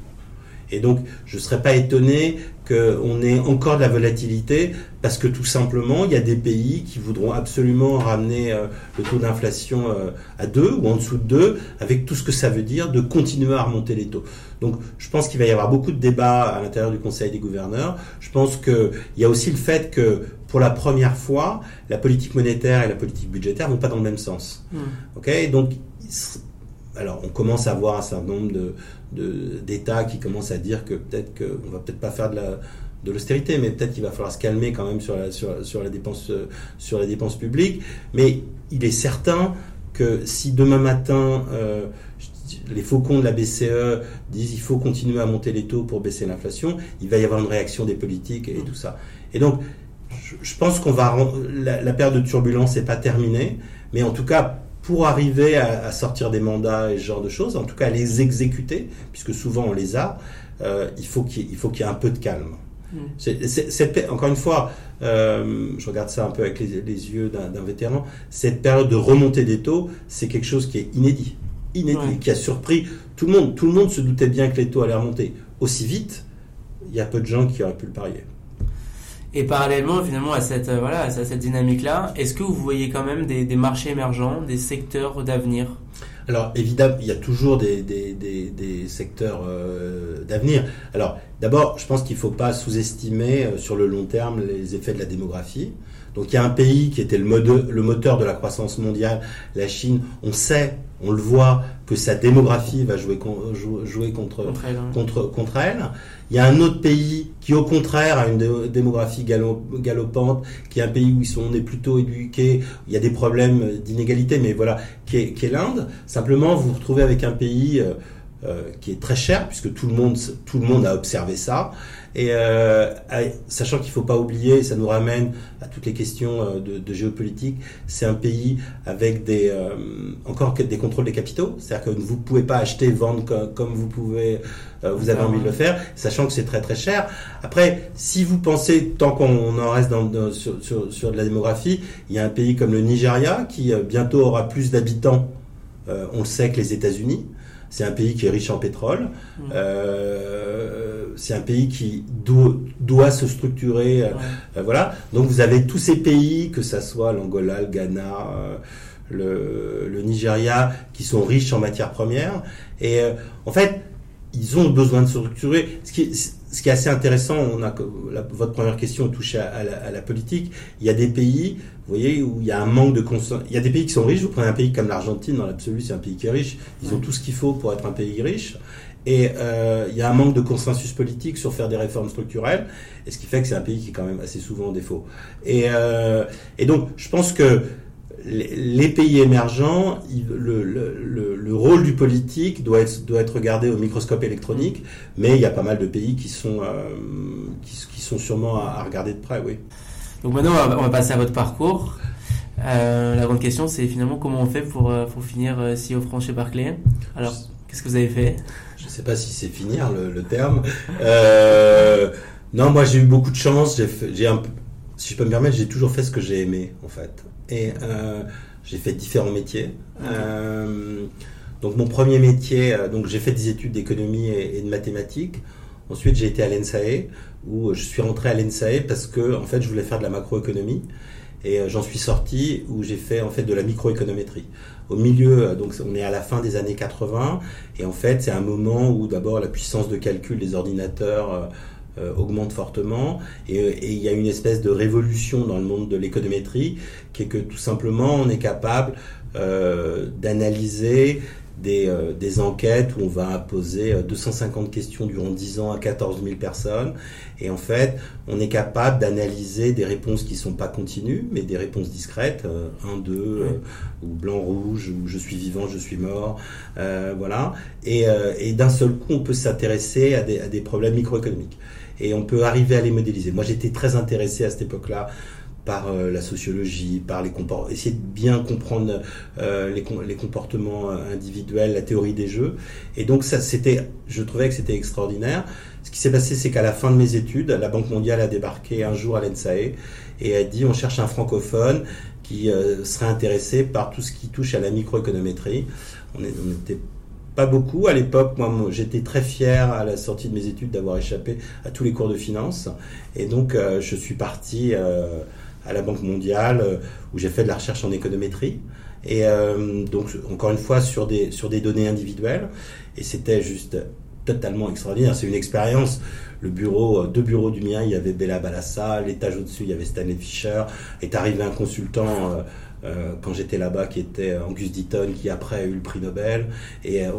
Et donc, je ne serais pas étonné qu'on ait encore de la volatilité parce que tout simplement, il y a des pays qui voudront absolument ramener euh, le taux d'inflation euh, à 2 ou en dessous de 2 avec tout ce que ça veut dire de continuer à remonter les taux. Donc, je pense qu'il va y avoir beaucoup de débats à l'intérieur du Conseil des gouverneurs. Je pense qu'il y a aussi le fait que pour la première fois, la politique monétaire et la politique budgétaire vont pas dans le même sens. Mmh. Ok, donc alors on commence à voir un certain nombre de, d'États qui commencent à dire que peut-être qu'on va peut-être pas faire de la l'austérité, mais peut-être qu'il va falloir se calmer quand même sur la, sur, sur la dépense sur les dépenses publiques. Mais il est certain que si demain matin euh, les faucons de la BCE disent il faut continuer à monter les taux pour baisser l'inflation, il va y avoir une réaction des politiques et, tout ça. Et donc je, pense qu'on va la, la période de turbulence n'est pas terminée, mais en tout cas pour arriver à, sortir des mandats et ce genre de choses, en tout cas à les exécuter, puisque souvent on les a, euh, il faut qu'il y, ait un peu de calme. Mm. encore une fois, euh, je regarde ça un peu avec les, yeux d'un vétéran, cette période de remontée des taux, c'est quelque chose qui est inédit, inédit, qui a surpris tout le monde. Tout le monde se doutait bien que les taux allaient remonter aussi vite. Il y a peu de gens qui auraient pu le parier. Et parallèlement, finalement, à cette, euh, voilà, à cette dynamique-là, est-ce que vous voyez quand même des, marchés émergents, des secteurs d'avenir? Alors évidemment, il y a toujours des, des, secteurs euh, d'avenir. Alors d'abord, je pense qu'il ne faut pas sous-estimer euh, sur le long terme les effets de la démographie. Donc il y a un pays qui était le, le moteur de la croissance mondiale, la Chine. On sait, on le voit, que sa démographie va jouer, jouer contre, contre, contre, elle. Il y a un autre pays qui, au contraire, a une démographie galopante, qui est un pays où on est plutôt éduqués, il y a des problèmes d'inégalité, mais voilà, qui est, l'Inde. Simplement, vous vous retrouvez avec un pays euh, euh, qui est très cher, puisque tout le monde a observé ça. Et euh, sachant qu'il ne faut pas oublier, ça nous ramène à toutes les questions euh, de, géopolitique, c'est un pays avec des euh, encore des contrôles des capitaux, c'est-à-dire que vous ne pouvez pas acheter, vendre comme, vous pouvez, vous avez envie de le faire, sachant que c'est très très cher. Après, si vous pensez, tant qu'on en reste dans, sur, sur, de la démographie, il y a un pays comme le Nigeria qui bientôt aura plus d'habitants, on le sait, que les États-Unis. C'est un pays qui est riche en pétrole. Mmh. Euh, c'est un pays qui doit, se structurer. Euh, euh, voilà. Donc vous avez tous ces pays, que ce soit l'Angola, le Ghana, le, le, Nigeria, qui sont riches en matières premières. Et en fait, ils ont besoin de se structurer. Ce qui, ce qui est assez intéressant, on a, votre première question touche à, la, politique. Il y a des pays, vous voyez, où il y a un manque de conscience. Il y a des pays qui sont riches. Vous prenez un pays comme l'Argentine, dans l'absolu, c'est un pays qui est riche. Ils ont tout ce qu'il faut pour être un pays riche. Et euh, il y a un manque de consensus politique sur faire des réformes structurelles, et ce qui fait que c'est un pays qui est quand même assez souvent en défaut. Et, euh, et donc, je pense que les pays émergents, le, rôle du politique doit être, doit être regardé au microscope électronique, mais il y a pas mal de pays qui sont, euh, qui, sont sûrement à, regarder de près, oui. Donc maintenant, on va, passer à votre parcours. Euh, la grande question, c'est finalement comment on fait pour, euh, pour finir CEO France chez Barclay. Alors, qu'est-ce que vous avez fait? Je ne sais pas si c'est finir le, terme. non, moi j'ai eu beaucoup de chance. J'ai un si je peux me permettre, j'ai toujours fait ce que j'ai aimé, en fait. Et euh, j'ai fait différents métiers. Euh, donc mon premier métier, euh, donc j'ai fait des études d'économie et, de mathématiques. Ensuite, j'ai été à l'ENSAE, où je suis rentré à l'ENSAE parce que, en fait, je voulais faire de la macroéconomie. Et j'en suis sorti où j'ai fait en fait de la microéconométrie. Au milieu, donc on est à la fin des années 80, et en fait c'est un moment où d'abord la puissance de calcul des ordinateurs euh, augmente fortement et, il y a une espèce de révolution dans le monde de l'économétrie qui est que tout simplement on est capable euh, d'analyser des, euh, des, enquêtes où on va poser 250 questions durant 10 ans à 14 000 personnes. Et en fait, on est capable d'analyser des réponses qui sont pas continues, mais des réponses discrètes, 1, 2, ou blanc, rouge, ou je suis vivant, je suis mort, voilà. Et, et d'un seul coup, on peut s'intéresser à des, à des problèmes microéconomiques et on peut arriver à les modéliser. Moi, j'étais très intéressé à cette époque-là par euh, la sociologie, par les comportements, essayer de bien comprendre euh, les, comportements euh, individuels, la théorie des jeux. Et donc c'était, je trouvais que c'était extraordinaire. Ce qui s'est passé, c'est qu'à la fin de mes études, la Banque mondiale a débarqué un jour à l'ENSAE et a dit on cherche un francophone qui serait intéressé par tout ce qui touche à la microéconométrie. On, on était pas beaucoup. À l'époque, moi, j'étais très fier à la sortie de mes études d'avoir échappé à tous les cours de finance. Et donc, euh, je suis parti euh, à la Banque mondiale euh, où j'ai fait de la recherche en économétrie. Et donc, encore une fois, sur des, sur des données individuelles. Et c'était juste totalement extraordinaire. C'est une expérience. Le bureau, deux bureaux du mien, il y avait Bella Balassa. L'étage au-dessus, il y avait Stanley Fischer. Est arrivé un consultant euh, quand j'étais là-bas, qui était Angus Deaton, qui après a eu le prix Nobel. Et euh,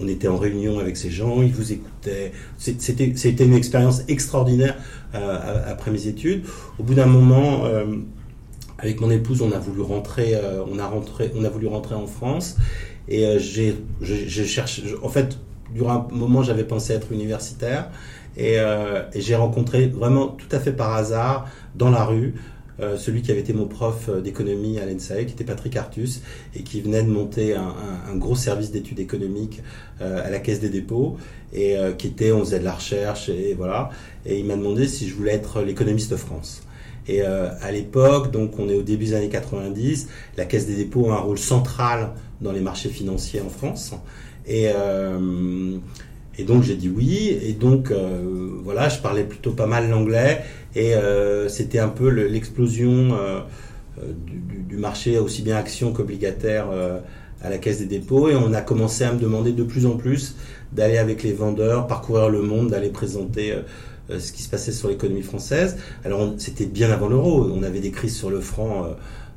on, était en réunion avec ces gens, ils vous écoutaient. C'était, une expérience extraordinaire euh, après mes études. Au bout d'un moment, avec mon épouse, on a voulu rentrer, on a rentré, on a voulu rentrer en France. Et j'ai, cherché. En fait, durant un moment, j'avais pensé être universitaire. Et j'ai rencontré vraiment tout à fait par hasard dans la rue euh, celui qui avait été mon prof euh, d'économie à l'ENSAE, qui était Patrick Artus, et qui venait de monter un, gros service d'études économiques euh, à la Caisse des dépôts, et qui était, on faisait de la recherche, et voilà. Et il m'a demandé si je voulais être l'économiste de France. Et à l'époque, donc on est au début des années 90, la Caisse des dépôts a un rôle central dans les marchés financiers en France. Et, et donc j'ai dit oui. Et donc voilà, je parlais plutôt pas mal l'anglais. Et euh, c'était un peu l'explosion euh, euh, du, marché, aussi bien action qu'obligataire à la caisse des dépôts. Et on a commencé à me demander de plus en plus d'aller avec les vendeurs, parcourir le monde, d'aller présenter ce qui se passait sur l'économie française. Alors c'était bien avant l'euro, on avait des crises sur le franc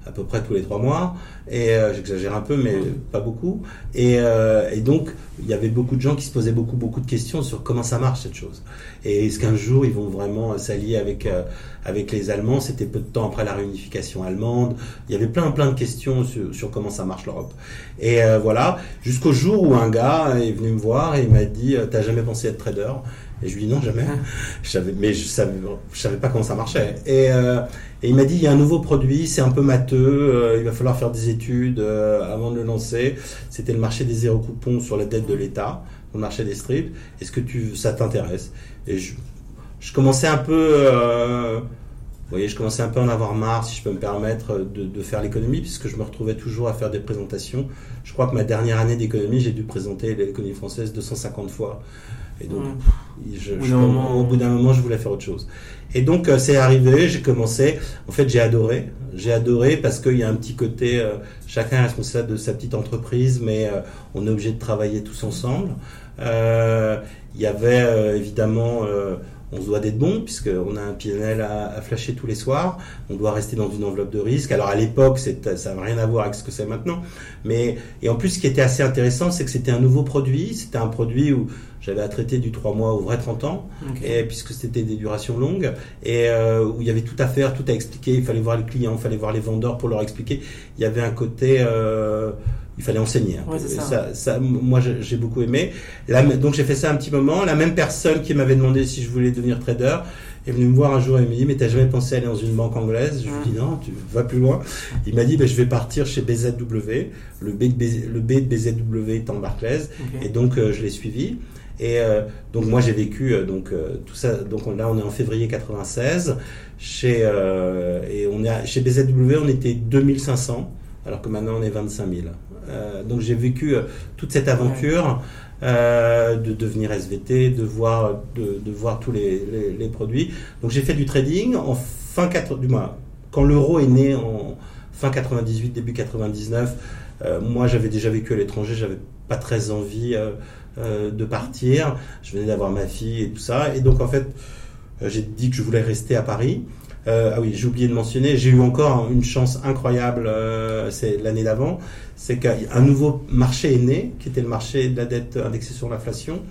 à peu près tous les trois mois. Et euh, j'exagère un peu, mais pas beaucoup. Et, euh, et, donc, il y avait beaucoup de gens qui se posaient beaucoup, beaucoup de questions sur comment ça marche cette chose. Et est-ce qu'un jour ils vont vraiment s'allier avec euh, avec les Allemands? C'était peu de temps après la réunification allemande. Il y avait plein, plein de questions sur, sur comment ça marche l'Europe. Et voilà, jusqu'au jour où un gars est venu me voir et il m'a dit "T'as jamais pensé être trader? Et je lui dis non, jamais. Je savais, mais je savais, je savais pas comment ça marchait. Et, euh, et il m'a dit, il y a un nouveau produit, c'est un peu matheux, euh, il va falloir faire des études euh, avant de le lancer. C'était le marché des zéro coupons sur la dette de l'État, le marché des strips. Est-ce que tu, ça t'intéresse? Et je, je, commençais un peu, vous voyez, je commençais un peu à en avoir marre, si je peux me permettre, de, de faire l'économie, puisque je me retrouvais toujours à faire des présentations. Je crois que ma dernière année d'économie, j'ai dû présenter l'économie française 250 fois. Et donc, au bout d'un moment, je voulais faire autre chose. Et donc, euh, c'est arrivé, j'ai commencé. En fait, j'ai adoré. J'ai adoré parce qu'il y a un petit côté, euh, chacun est responsable de sa petite entreprise, mais euh, on est obligé de travailler tous ensemble. Il y avait évidemment on se doit d'être bon puisqu'on a un PNL à, à, flasher tous les soirs. On doit rester dans une enveloppe de risque. Alors à l'époque, ça n'a rien à voir avec ce que c'est maintenant. Mais et en plus, ce qui était assez intéressant, c'est que c'était un nouveau produit. C'était un produit où j'avais à traiter du 3 mois au vrai 30 ans, et, puisque c'était des durations longues, et euh, où il y avait tout à faire, tout à expliquer. Il fallait voir les clients, il fallait voir les vendeurs pour leur expliquer. Il y avait un côté euh, il fallait enseigner. ça. Ça, moi, j'ai beaucoup aimé. donc, j'ai fait ça un petit moment. La même personne qui m'avait demandé si je voulais devenir trader est venue me voir un jour et m'a dit Mais t'as jamais pensé aller dans une banque anglaise? Je lui dit Non, tu vas plus loin. Il m'a dit ben, Je vais partir chez BZW. Le B de, le B de BZW est en Barclays. Et donc, euh, je l'ai suivi. Et euh, donc moi j'ai vécu euh, donc tout ça. Donc là on est en février 96 chez et on est chez BZW on était 2500 alors que maintenant on est 25 000. Euh, donc j'ai vécu euh, toute cette aventure euh, de devenir SVT, de voir, de, voir tous les, produits. Donc j'ai fait du trading en fin 4, du mois, quand l'euro est né en fin 98, début 99. moi j'avais déjà vécu à l'étranger, j'avais pas très envie de partir. Je venais d'avoir ma fille et tout ça, et donc en fait j'ai dit que je voulais rester à Paris. ah oui, j'ai oublié de mentionner, j'ai eu encore une chance incroyable, c'est l'année d'avant, c'est qu'un nouveau marché est né, qui était le marché de la dette indexée sur l'inflation.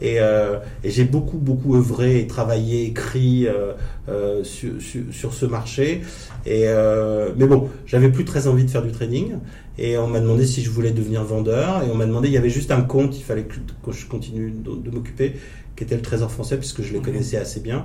Et, euh, j'ai beaucoup, beaucoup œuvré travaillé, écrit euh, euh, sur, ce marché. Et, mais bon, j'avais plus très envie de faire du trading. Et on m'a demandé si je voulais devenir vendeur. Et on m'a demandé, il y avait juste un compte, il fallait que, je continue de, m'occuper, qui était le Trésor français, puisque je les connaissais assez bien.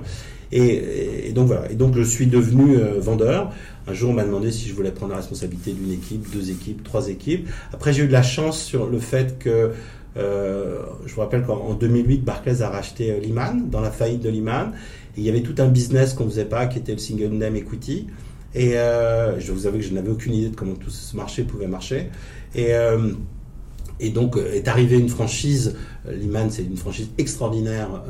Et, donc voilà. Et donc je suis devenu vendeur. Un jour, on m'a demandé si je voulais prendre la responsabilité d'une équipe, deux équipes, trois équipes. Après, j'ai eu de la chance sur le fait que, euh, je vous rappelle qu'en 2008, Barclays a racheté euh, Lehman, dans la faillite de Lehman. Et il y avait tout un business qu'on ne faisait pas, qui était le single name equity. Et euh, je vous avoue que je n'avais aucune idée de comment tout ce marché pouvait marcher. Et, et donc est arrivée une franchise, Liman c'est une franchise extraordinaire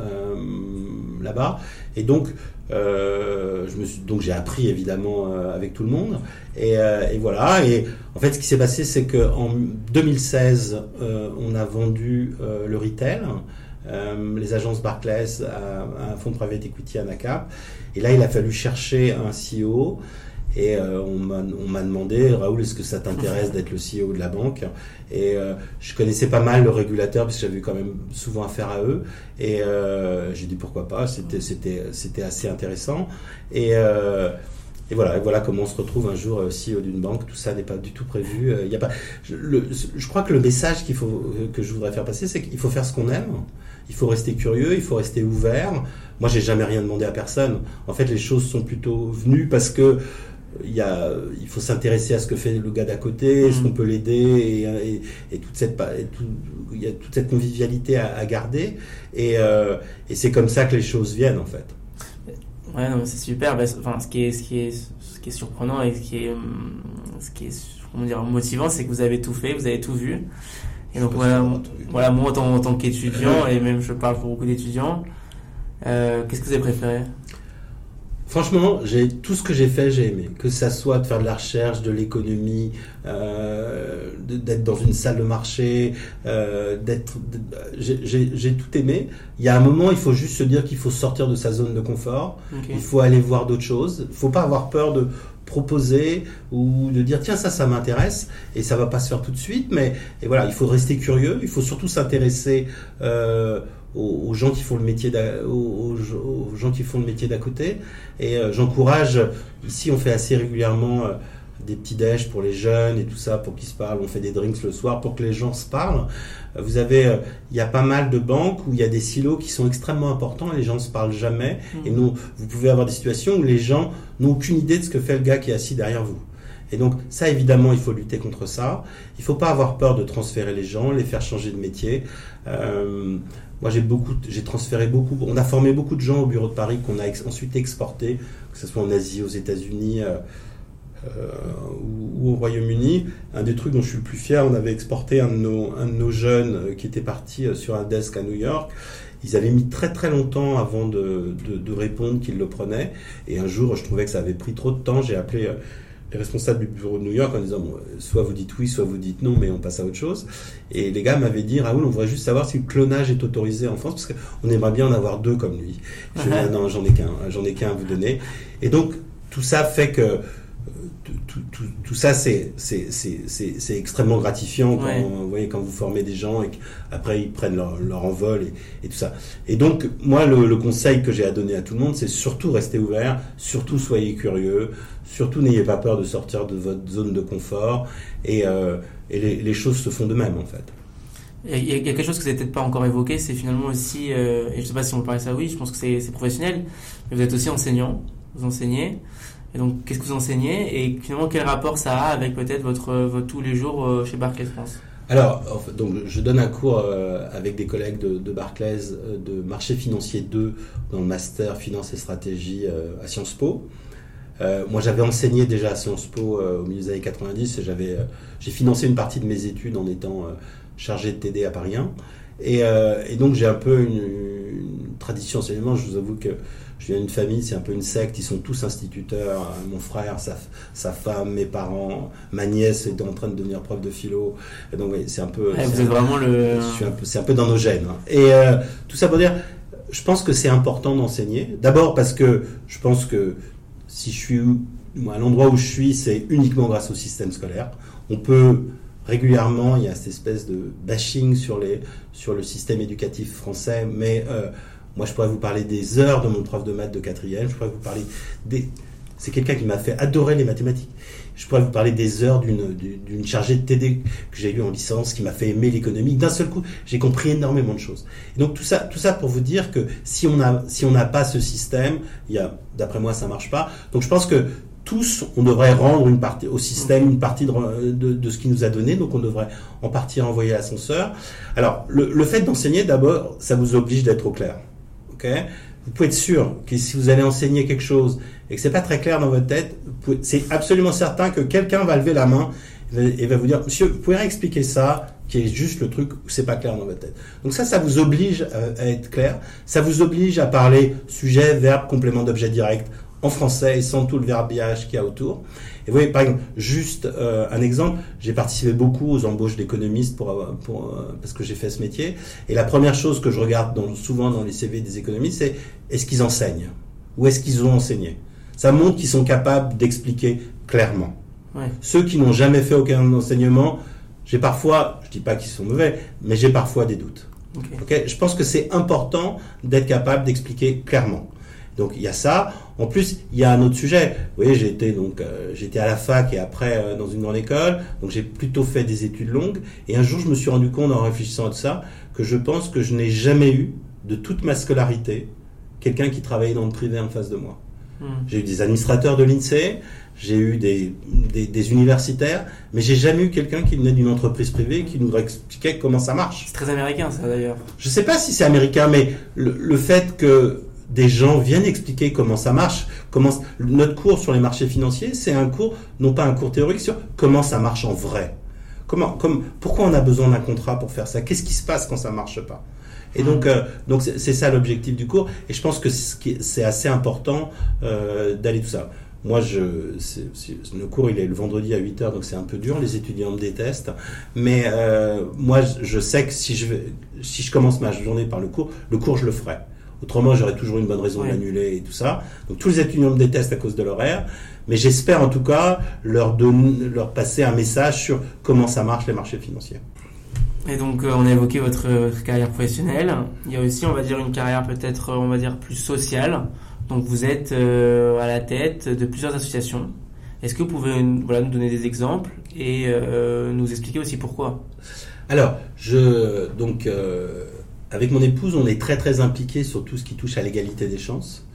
là-bas, et donc j'ai appris évidemment avec tout le monde, et, voilà. Et en fait, ce qui s'est passé, c'est qu'en 2016, on a vendu le retail. Euh, les agences Barclays à, un fonds de private equity à NACAP. Et là, il a fallu chercher un CEO. Et euh, on m'a demandé, Raoul, est-ce que ça t'intéresse d'être le CEO de la banque? Et euh, je connaissais pas mal le régulateur, parce que j'avais quand même souvent affaire à eux. Et j'ai dit pourquoi pas, c'était assez intéressant. Et, et voilà, et voilà comment on se retrouve un jour CEO d'une banque. Tout ça n'est pas du tout prévu. Il y a pas, je, je crois que le message qu'il faut, que je voudrais faire passer, c'est qu'il faut faire ce qu'on aime il faut rester curieux, il faut rester ouvert. Moi, j'ai jamais rien demandé à personne. En fait, les choses sont plutôt venues parce que il, y a, il faut s'intéresser à ce que fait le gars d'à côté, est-ce mm. qu'on peut l'aider, et, toute cette, il y a toute cette convivialité à, garder. Et, euh, et c'est comme ça que les choses viennent, en fait. Ouais, c'est super. Enfin, ce qui est, ce qui est, ce qui est surprenant et ce qui est, ce qui est, comment dire, motivant, c'est que vous avez tout fait, vous avez tout vu. Et donc voilà, voilà, moi en tant, qu'étudiant, et même je parle pour beaucoup d'étudiants, euh, qu'est-ce que vous avez préféré? Franchement, j'ai tout ce que j'ai fait, j'ai aimé. Que ça soit de faire de la recherche, de l'économie, euh, d'être dans une salle de marché, euh, d'être, j'ai tout aimé. Il y a un moment, il faut juste se dire qu'il faut sortir de sa zone de confort. Il faut aller voir d'autres choses. Il faut pas avoir peur de proposer ou de dire tiens ça ça m'intéresse et ça va pas se faire tout de suite mais et voilà il faut rester curieux il faut surtout s'intéresser euh, aux, gens qui font le métier aux, gens qui font le métier d'à côté et euh, j'encourage ici on fait assez régulièrement euh, des petits déj pour les jeunes et tout ça pour qu'ils se parlent. On fait des drinks le soir pour que les gens se parlent. Euh, vous avez, il y a pas mal de banques où il y a des silos qui sont extrêmement importants les gens ne se parlent jamais. Mmh. Et nous, vous pouvez avoir des situations où les gens n'ont aucune idée de ce que fait le gars qui est assis derrière vous. Et donc ça, évidemment, il faut lutter contre ça. Il ne faut pas avoir peur de transférer les gens, les faire changer de métier. Euh, moi, j'ai beaucoup, j'ai transféré beaucoup. On a formé beaucoup de gens au bureau de Paris qu'on a ensuite exporté, que ce soit en Asie, aux États-Unis. Euh, ou, au Royaume-Uni. Un des trucs dont je suis le plus fier, on avait exporté un de nos, jeunes euh, qui était parti euh, sur un desk à New York. Ils avaient mis très très longtemps avant de, répondre qu'ils le prenaient. Et un jour, je trouvais que ça avait pris trop de temps. J'ai appelé les responsables du bureau de New York en disant bon, soit vous dites oui, soit vous dites non, mais on passe à autre chose. Et les gars m'avaient dit Raoul, on voudrait juste savoir si le clonage est autorisé en France parce qu'on aimerait bien en avoir deux comme lui. Je dis, non, j'en ai qu'un, j'en ai qu'un à vous donner. Et donc tout ça fait que tout, ça, c'est extrêmement gratifiant quand, vous voyez, quand vous formez des gens et qu'après ils prennent leur, envol et, tout ça. Et donc, moi, le, conseil que j'ai à donner à tout le monde, c'est surtout rester ouvert, surtout soyez curieux, surtout n'ayez pas peur de sortir de votre zone de confort et, euh, les, choses se font de même en fait. Il y, a, quelque chose que vous n'avez peut-être pas encore évoqué, c'est finalement aussi, euh, et je ne sais pas si on peut parler ça, oui, je pense que c'est professionnel, mais vous êtes aussi enseignant, vous enseignez. Et donc, qu'est-ce que vous enseignez et finalement, quel rapport ça a avec peut-être votre, votre tous les jours euh, chez Barclays France? Alors, donc, je donne un cours euh, avec des collègues de, Barclays euh, de marché financier 2 dans le master finance et stratégie à Sciences Po. moi, j'avais enseigné déjà à Sciences Po au milieu des années 90 et j'avais, j'ai financé une partie de mes études en étant chargé de TD à Paris 1. Et, donc, j'ai un peu une tradition enseignement. Je vous avoue que je viens d'une famille, c'est un peu une secte, ils sont tous instituteurs. Mon frère, sa, femme, mes parents, ma nièce est en train de devenir prof de philo. Et donc, c'est un peu. vous êtes vraiment le. C'est un peu dans nos gènes. Hein. Et euh, tout ça pour dire, je pense que c'est important d'enseigner. D'abord parce que je pense que si je suis à l'endroit où je suis, c'est uniquement grâce au système scolaire. On peut régulièrement, il y a cette espèce de bashing sur, les, sur le système éducatif français, mais euh, moi, je pourrais vous parler des heures de mon prof de maths de quatrième. Je pourrais vous parler des. C'est quelqu'un qui m'a fait adorer les mathématiques. Je pourrais vous parler des heures d'une chargée de TD que j'ai eu en licence, qui m'a fait aimer l'économie. D'un seul coup, j'ai compris énormément de choses. Et donc tout ça, tout ça pour vous dire que si on a, si on n'a pas ce système, il y a, d'après moi, ça marche pas. Donc je pense que tous, on devrait rendre une partie au système une partie de, de, ce qu'il nous a donné, donc on devrait en partie renvoyer l'ascenseur. Alors, le fait d'enseigner, d'abord, ça vous oblige d'être au clair vous pouvez être sûr que si vous allez enseigner quelque chose et que c'est pas très clair dans votre tête, c'est absolument certain que quelqu'un va lever la main et va vous dire, monsieur, vous pouvez expliquer ça qui est juste le truc où c'est pas clair dans votre tête. Donc ça, ça vous oblige à, être clair. Ça vous oblige à parler sujet, verbe, complément d'objet direct en français et sans tout le verbiage qu'il y a autour. Et vous voyez, par exemple, juste euh, un exemple, j'ai participé beaucoup aux embauches d'économistes pour, pour euh, parce que j'ai fait ce métier. Et la première chose que je regarde dans, souvent dans les CV des économistes, c'est est-ce qu'ils enseignent Ou est-ce qu'ils ont enseigné? Ça montre qu'ils sont capables d'expliquer clairement. Ceux qui n'ont jamais fait aucun enseignement, j'ai parfois, je dis pas qu'ils sont mauvais, mais j'ai parfois des doutes. je pense que c'est important d'être capable d'expliquer clairement. Donc il y a ça. En plus, il y a un autre sujet. Vous voyez, j'étais donc euh, j'étais à la fac et après euh, dans une grande école, donc j'ai plutôt fait des études longues. Et un jour, je me suis rendu compte en réfléchissant à ça que je pense que je n'ai jamais eu de toute ma scolarité quelqu'un qui travaillait dans le privé en face de moi. Hmm. J'ai eu des administrateurs de l'INSEE, j'ai eu des, des, universitaires, mais j'ai jamais eu quelqu'un qui venait d'une entreprise privée qui nous expliquait comment ça marche. C'est très américain, ça d'ailleurs. Je sais pas si c'est américain, mais le, fait que des gens viennent expliquer comment ça marche, comment notre cours sur les marchés financiers, c'est un cours, non pas un cours théorique sur comment ça marche en vrai. Comment, comme, pourquoi on a besoin d'un contrat pour faire ça? Qu'est-ce qui se passe quand ça marche pas? Et donc, euh, donc c'est ça l'objectif du cours. Et je pense que c'est assez important euh, d'aller tout ça. Moi, je, le cours, il est le vendredi à 8 heures, donc c'est un peu dur. Les étudiants me détestent. Mais euh, moi, je sais que si je, vais, si je commence ma journée par le cours, le cours, je le ferai. Autrement, j'aurais toujours une bonne raison de l'annuler et tout ça. Donc tous les étudiants me détestent à cause de l'horaire. Mais j'espère en tout cas leur, donner, leur passer un message sur comment ça marche les marchés financiers. Et donc, euh, on a évoqué votre, votre, carrière professionnelle. Il y a aussi, on va dire, une carrière peut-être, on va dire, plus sociale. Donc vous êtes euh, à la tête de plusieurs associations. Est-ce que vous pouvez voilà, nous donner des exemples et euh, nous expliquer aussi pourquoi? Alors, je, donc, euh, avec mon épouse, on est très très impliqué sur tout ce qui touche à l'égalité des chances.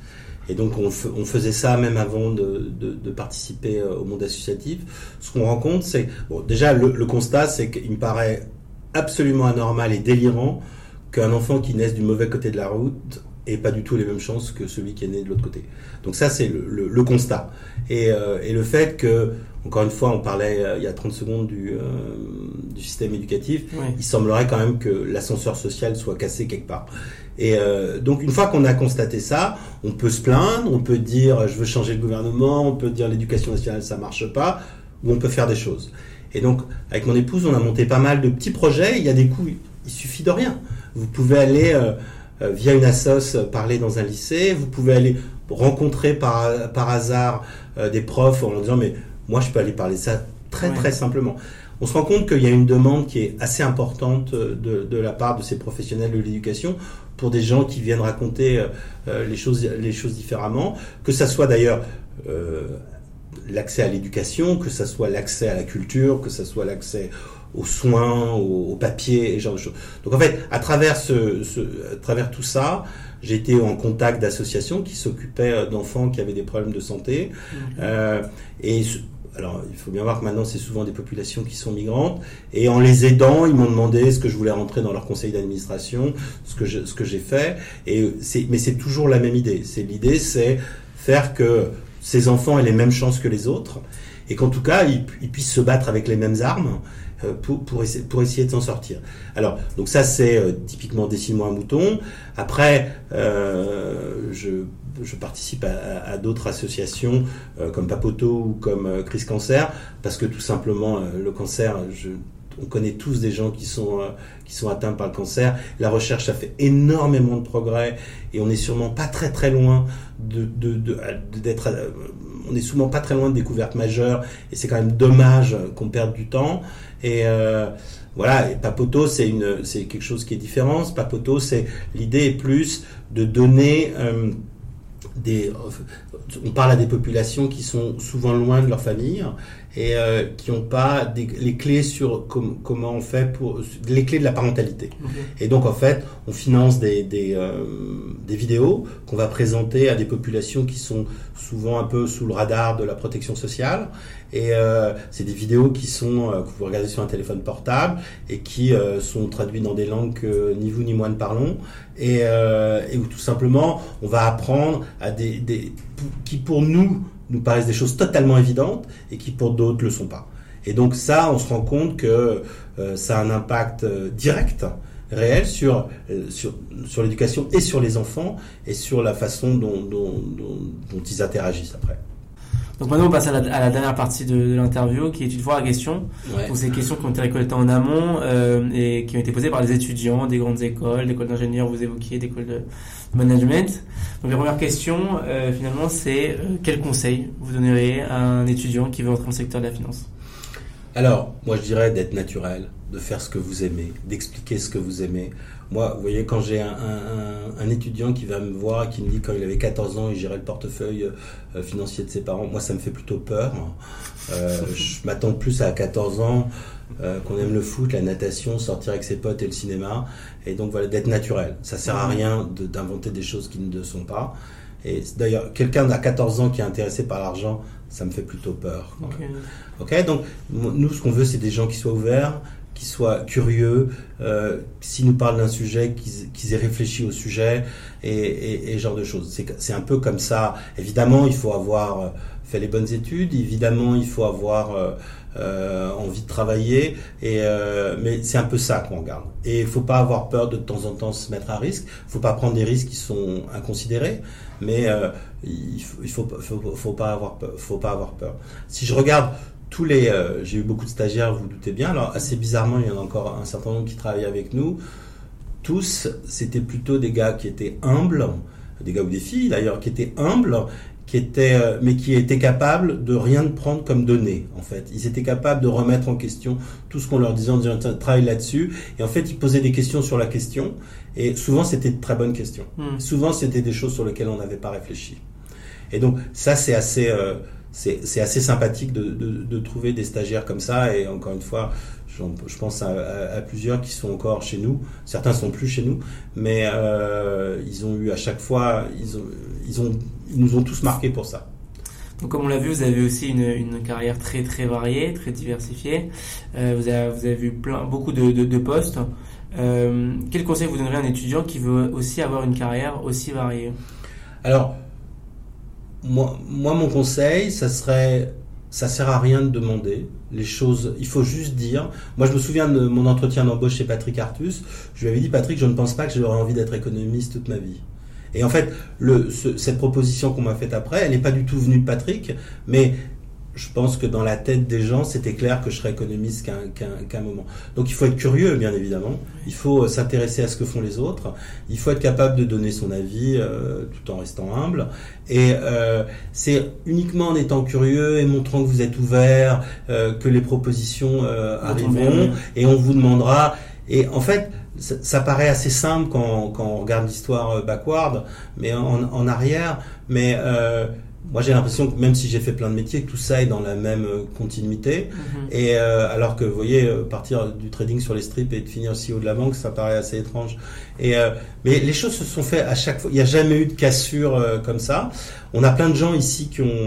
Et donc on, faisait ça même avant de, participer au monde associatif. Ce qu'on rencontre, c'est bon, déjà le, le constat, c'est qu'il me paraît absolument anormal et délirant qu'un enfant qui naisse du mauvais côté de la route et pas du tout les mêmes chances que celui qui est né de l'autre côté. Donc ça, c'est le, le, constat. Et, euh, et, le fait que, encore une fois, on parlait euh, il y a 30 secondes du, euh, du système éducatif, il semblerait quand même que l'ascenseur social soit cassé quelque part. Et donc une fois qu'on a constaté ça, on peut se plaindre, on peut dire je veux changer le gouvernement, on peut dire l'éducation nationale ça marche pas, ou on peut faire des choses. Et donc avec mon épouse, on a monté pas mal de petits projets. Il y a des coups, il suffit de rien. Vous pouvez aller via une assoce euh, parler dans un lycée. Vous pouvez aller rencontrer par, par hasard euh, des profs en disant mais moi je peux aller parler de ça très très simplement. On se rend compte qu'il y a une demande qui est assez importante de, de la part de ces professionnels de l'éducation pour des gens qui viennent raconter les, choses, les choses différemment, que ça soit d'ailleurs l'accès à l'éducation, que ça soit l'accès à la culture, que ça soit l'accès aux soins, au, papier et ce genre de choses. Donc en fait, à travers, ce, à travers tout ça, été en contact d'associations qui s'occupaient d'enfants qui avaient des problèmes de santé. Euh, et alors, il faut bien voir que maintenant, c'est souvent des populations qui sont migrantes. Et en les aidant, ils m'ont demandé ce que je voulais rentrer dans leur conseil d'administration, ce que ce que j'ai fait. Et c'est, mais c'est toujours la même idée. C'est l'idée, c'est faire que ces enfants aient les mêmes chances que les autres, et qu'en tout cas, ils, ils puissent se battre avec les mêmes armes, pour, pour, essayer, de s'en sortir. Alors, donc ça c'est euh, typiquement Décimo un mouton. Après, euh, je, participe à, d'autres associations euh, comme Papoto ou comme Crise Cancer, parce que tout simplement le cancer, je, on connaît tous des gens qui sont qui sont atteints par le cancer. La recherche a fait énormément de progrès et on n'est sûrement pas très très loin de d'être de, on est souvent pas très loin de découvertes majeures et c'est quand même dommage qu'on perde du temps. Et euh, voilà, et Papoto, c'est une, c'est quelque chose qui est différent. Papoto, c'est l'idée plus de donner euh, des. On parle à des populations qui sont souvent loin de leur famille et euh, qui n'ont pas les clés sur comment on fait pour les clés de la parentalité. Et donc en fait, on finance des des, euh, des vidéos qu'on va présenter à des populations qui sont souvent un peu sous le radar de la protection sociale. Et euh, c'est des vidéos qui sont que vous regardez sur un téléphone portable et qui sont traduites dans des langues que ni vous ni moi ne parlons et, et où tout simplement on va apprendre à des, des qui pour nous nous paraissent des choses totalement évidentes et qui pour d'autres le sont pas. Et donc ça, on se rend compte que ça a un impact direct réel sur, sur, sur l'éducation et sur les enfants et sur la façon dont, dont ils interagissent après. Donc maintenant, on passe à la, à la dernière partie de, de l'interview, qui est une fois à question. Ouais. Donc ces questions qui ont été récoltées en amont euh, et qui ont été posées par les étudiants des grandes écoles, d'écoles d'ingénieurs, vous évoquiez, d'écoles de management. Donc la première question, euh, finalement, c'est euh, quel conseil vous donneriez à un étudiant qui veut entrer dans le secteur de la finance? Alors, moi je dirais d'être naturel, de faire ce que vous aimez, d'expliquer ce que vous aimez. Moi, vous voyez, quand j'ai un, un, un, étudiant qui va me voir et qui me dit quand il avait 14 ans, il gérait le portefeuille euh, financier de ses parents, moi, ça me fait plutôt peur. Euh, je m'attends plus à 14 ans euh, qu'on aime le foot, la natation, sortir avec ses potes et le cinéma. Et donc, voilà, d'être naturel. Ça sert à rien d'inventer des choses qui ne le sont pas. Et d'ailleurs, quelqu'un d'à 14 ans qui est intéressé par l'argent, ça me fait plutôt peur. Ok, okay donc nous, ce qu'on veut, c'est des gens qui soient ouverts, qui soient curieux, euh, s'ils nous parlent d'un sujet, qu'ils aient réfléchi au sujet et, et, et genre de choses. C'est un peu comme ça. Évidemment, il faut avoir euh, fait les bonnes études, évidemment, il faut avoir euh, euh, envie de travailler, et, euh, mais c'est un peu ça qu'on regarde. Et il faut pas avoir peur de, de temps en temps se mettre à risque, il faut pas prendre des risques qui sont inconsidérés, mais il faut, il faut, pas avoir peur, faut pas avoir peur. Si je regarde tous les, euh, j'ai eu beaucoup de stagiaires, vous, vous doutez bien. Alors assez bizarrement, il y en a encore un certain nombre qui travaillent avec nous. Tous, c'était plutôt des gars qui étaient humbles, des gars ou des filles d'ailleurs, qui étaient humbles, qui étaient, euh, mais qui étaient capables de rien de prendre comme données. En fait, ils étaient capables de remettre en question tout ce qu'on leur disait en disant travaille là-dessus. Et en fait, ils posaient des questions sur la question. Et souvent, c'était de très bonnes questions. Mmh. Souvent, c'était des choses sur lesquelles on n'avait pas réfléchi. Et donc, ça, c'est assez. Euh, c'est assez sympathique de, de, de, trouver des stagiaires comme ça. Et encore une fois, je pense à, à, à, plusieurs qui sont encore chez nous. Certains sont plus chez nous, mais euh, ils ont eu à chaque fois, ils, ont, ils, ont, ils nous ont tous marqués pour ça. Donc, comme on l'a vu, vous avez aussi une, une, carrière très très variée, très diversifiée. Euh, vous, avez, vous avez vu plein, beaucoup de, de, de postes. Euh, quel conseil vous donnerez à un étudiant qui veut aussi avoir une carrière aussi variée? Alors, moi, mon conseil, ça serait, ça sert à rien de demander les choses. Il faut juste dire. Moi, je me souviens de mon entretien d'embauche chez Patrick Artus. Je lui avais dit, Patrick, je ne pense pas que j'aurais envie d'être économiste toute ma vie. Et en fait, cette proposition qu'on m'a faite après, elle n'est pas du tout venue de Patrick, mais je pense que dans la tête des gens, c'était clair que je serais économiste qu'à qu qu moment. Donc il faut être curieux, bien évidemment. Il faut s'intéresser à ce que font les autres. Il faut être capable de donner son avis euh, tout en restant humble. Et euh, c'est uniquement en étant curieux et montrant que vous êtes ouvert euh, que les propositions euh, arriveront et on vous demandera. Et en fait, ça, ça paraît assez simple quand, quand on regarde l'histoire euh, backward, mais en, en arrière. Mais euh, moi j'ai l'impression que même si j'ai fait plein de métiers, tout ça est dans la même continuité. Mm -hmm. Et euh, alors que vous voyez, partir du trading sur les strips et de finir CEO de la banque, ça paraît assez étrange. Et euh, mais les choses se sont faites à chaque fois. Il n'y a jamais eu de cassure euh, comme ça. On a plein de gens ici qui ont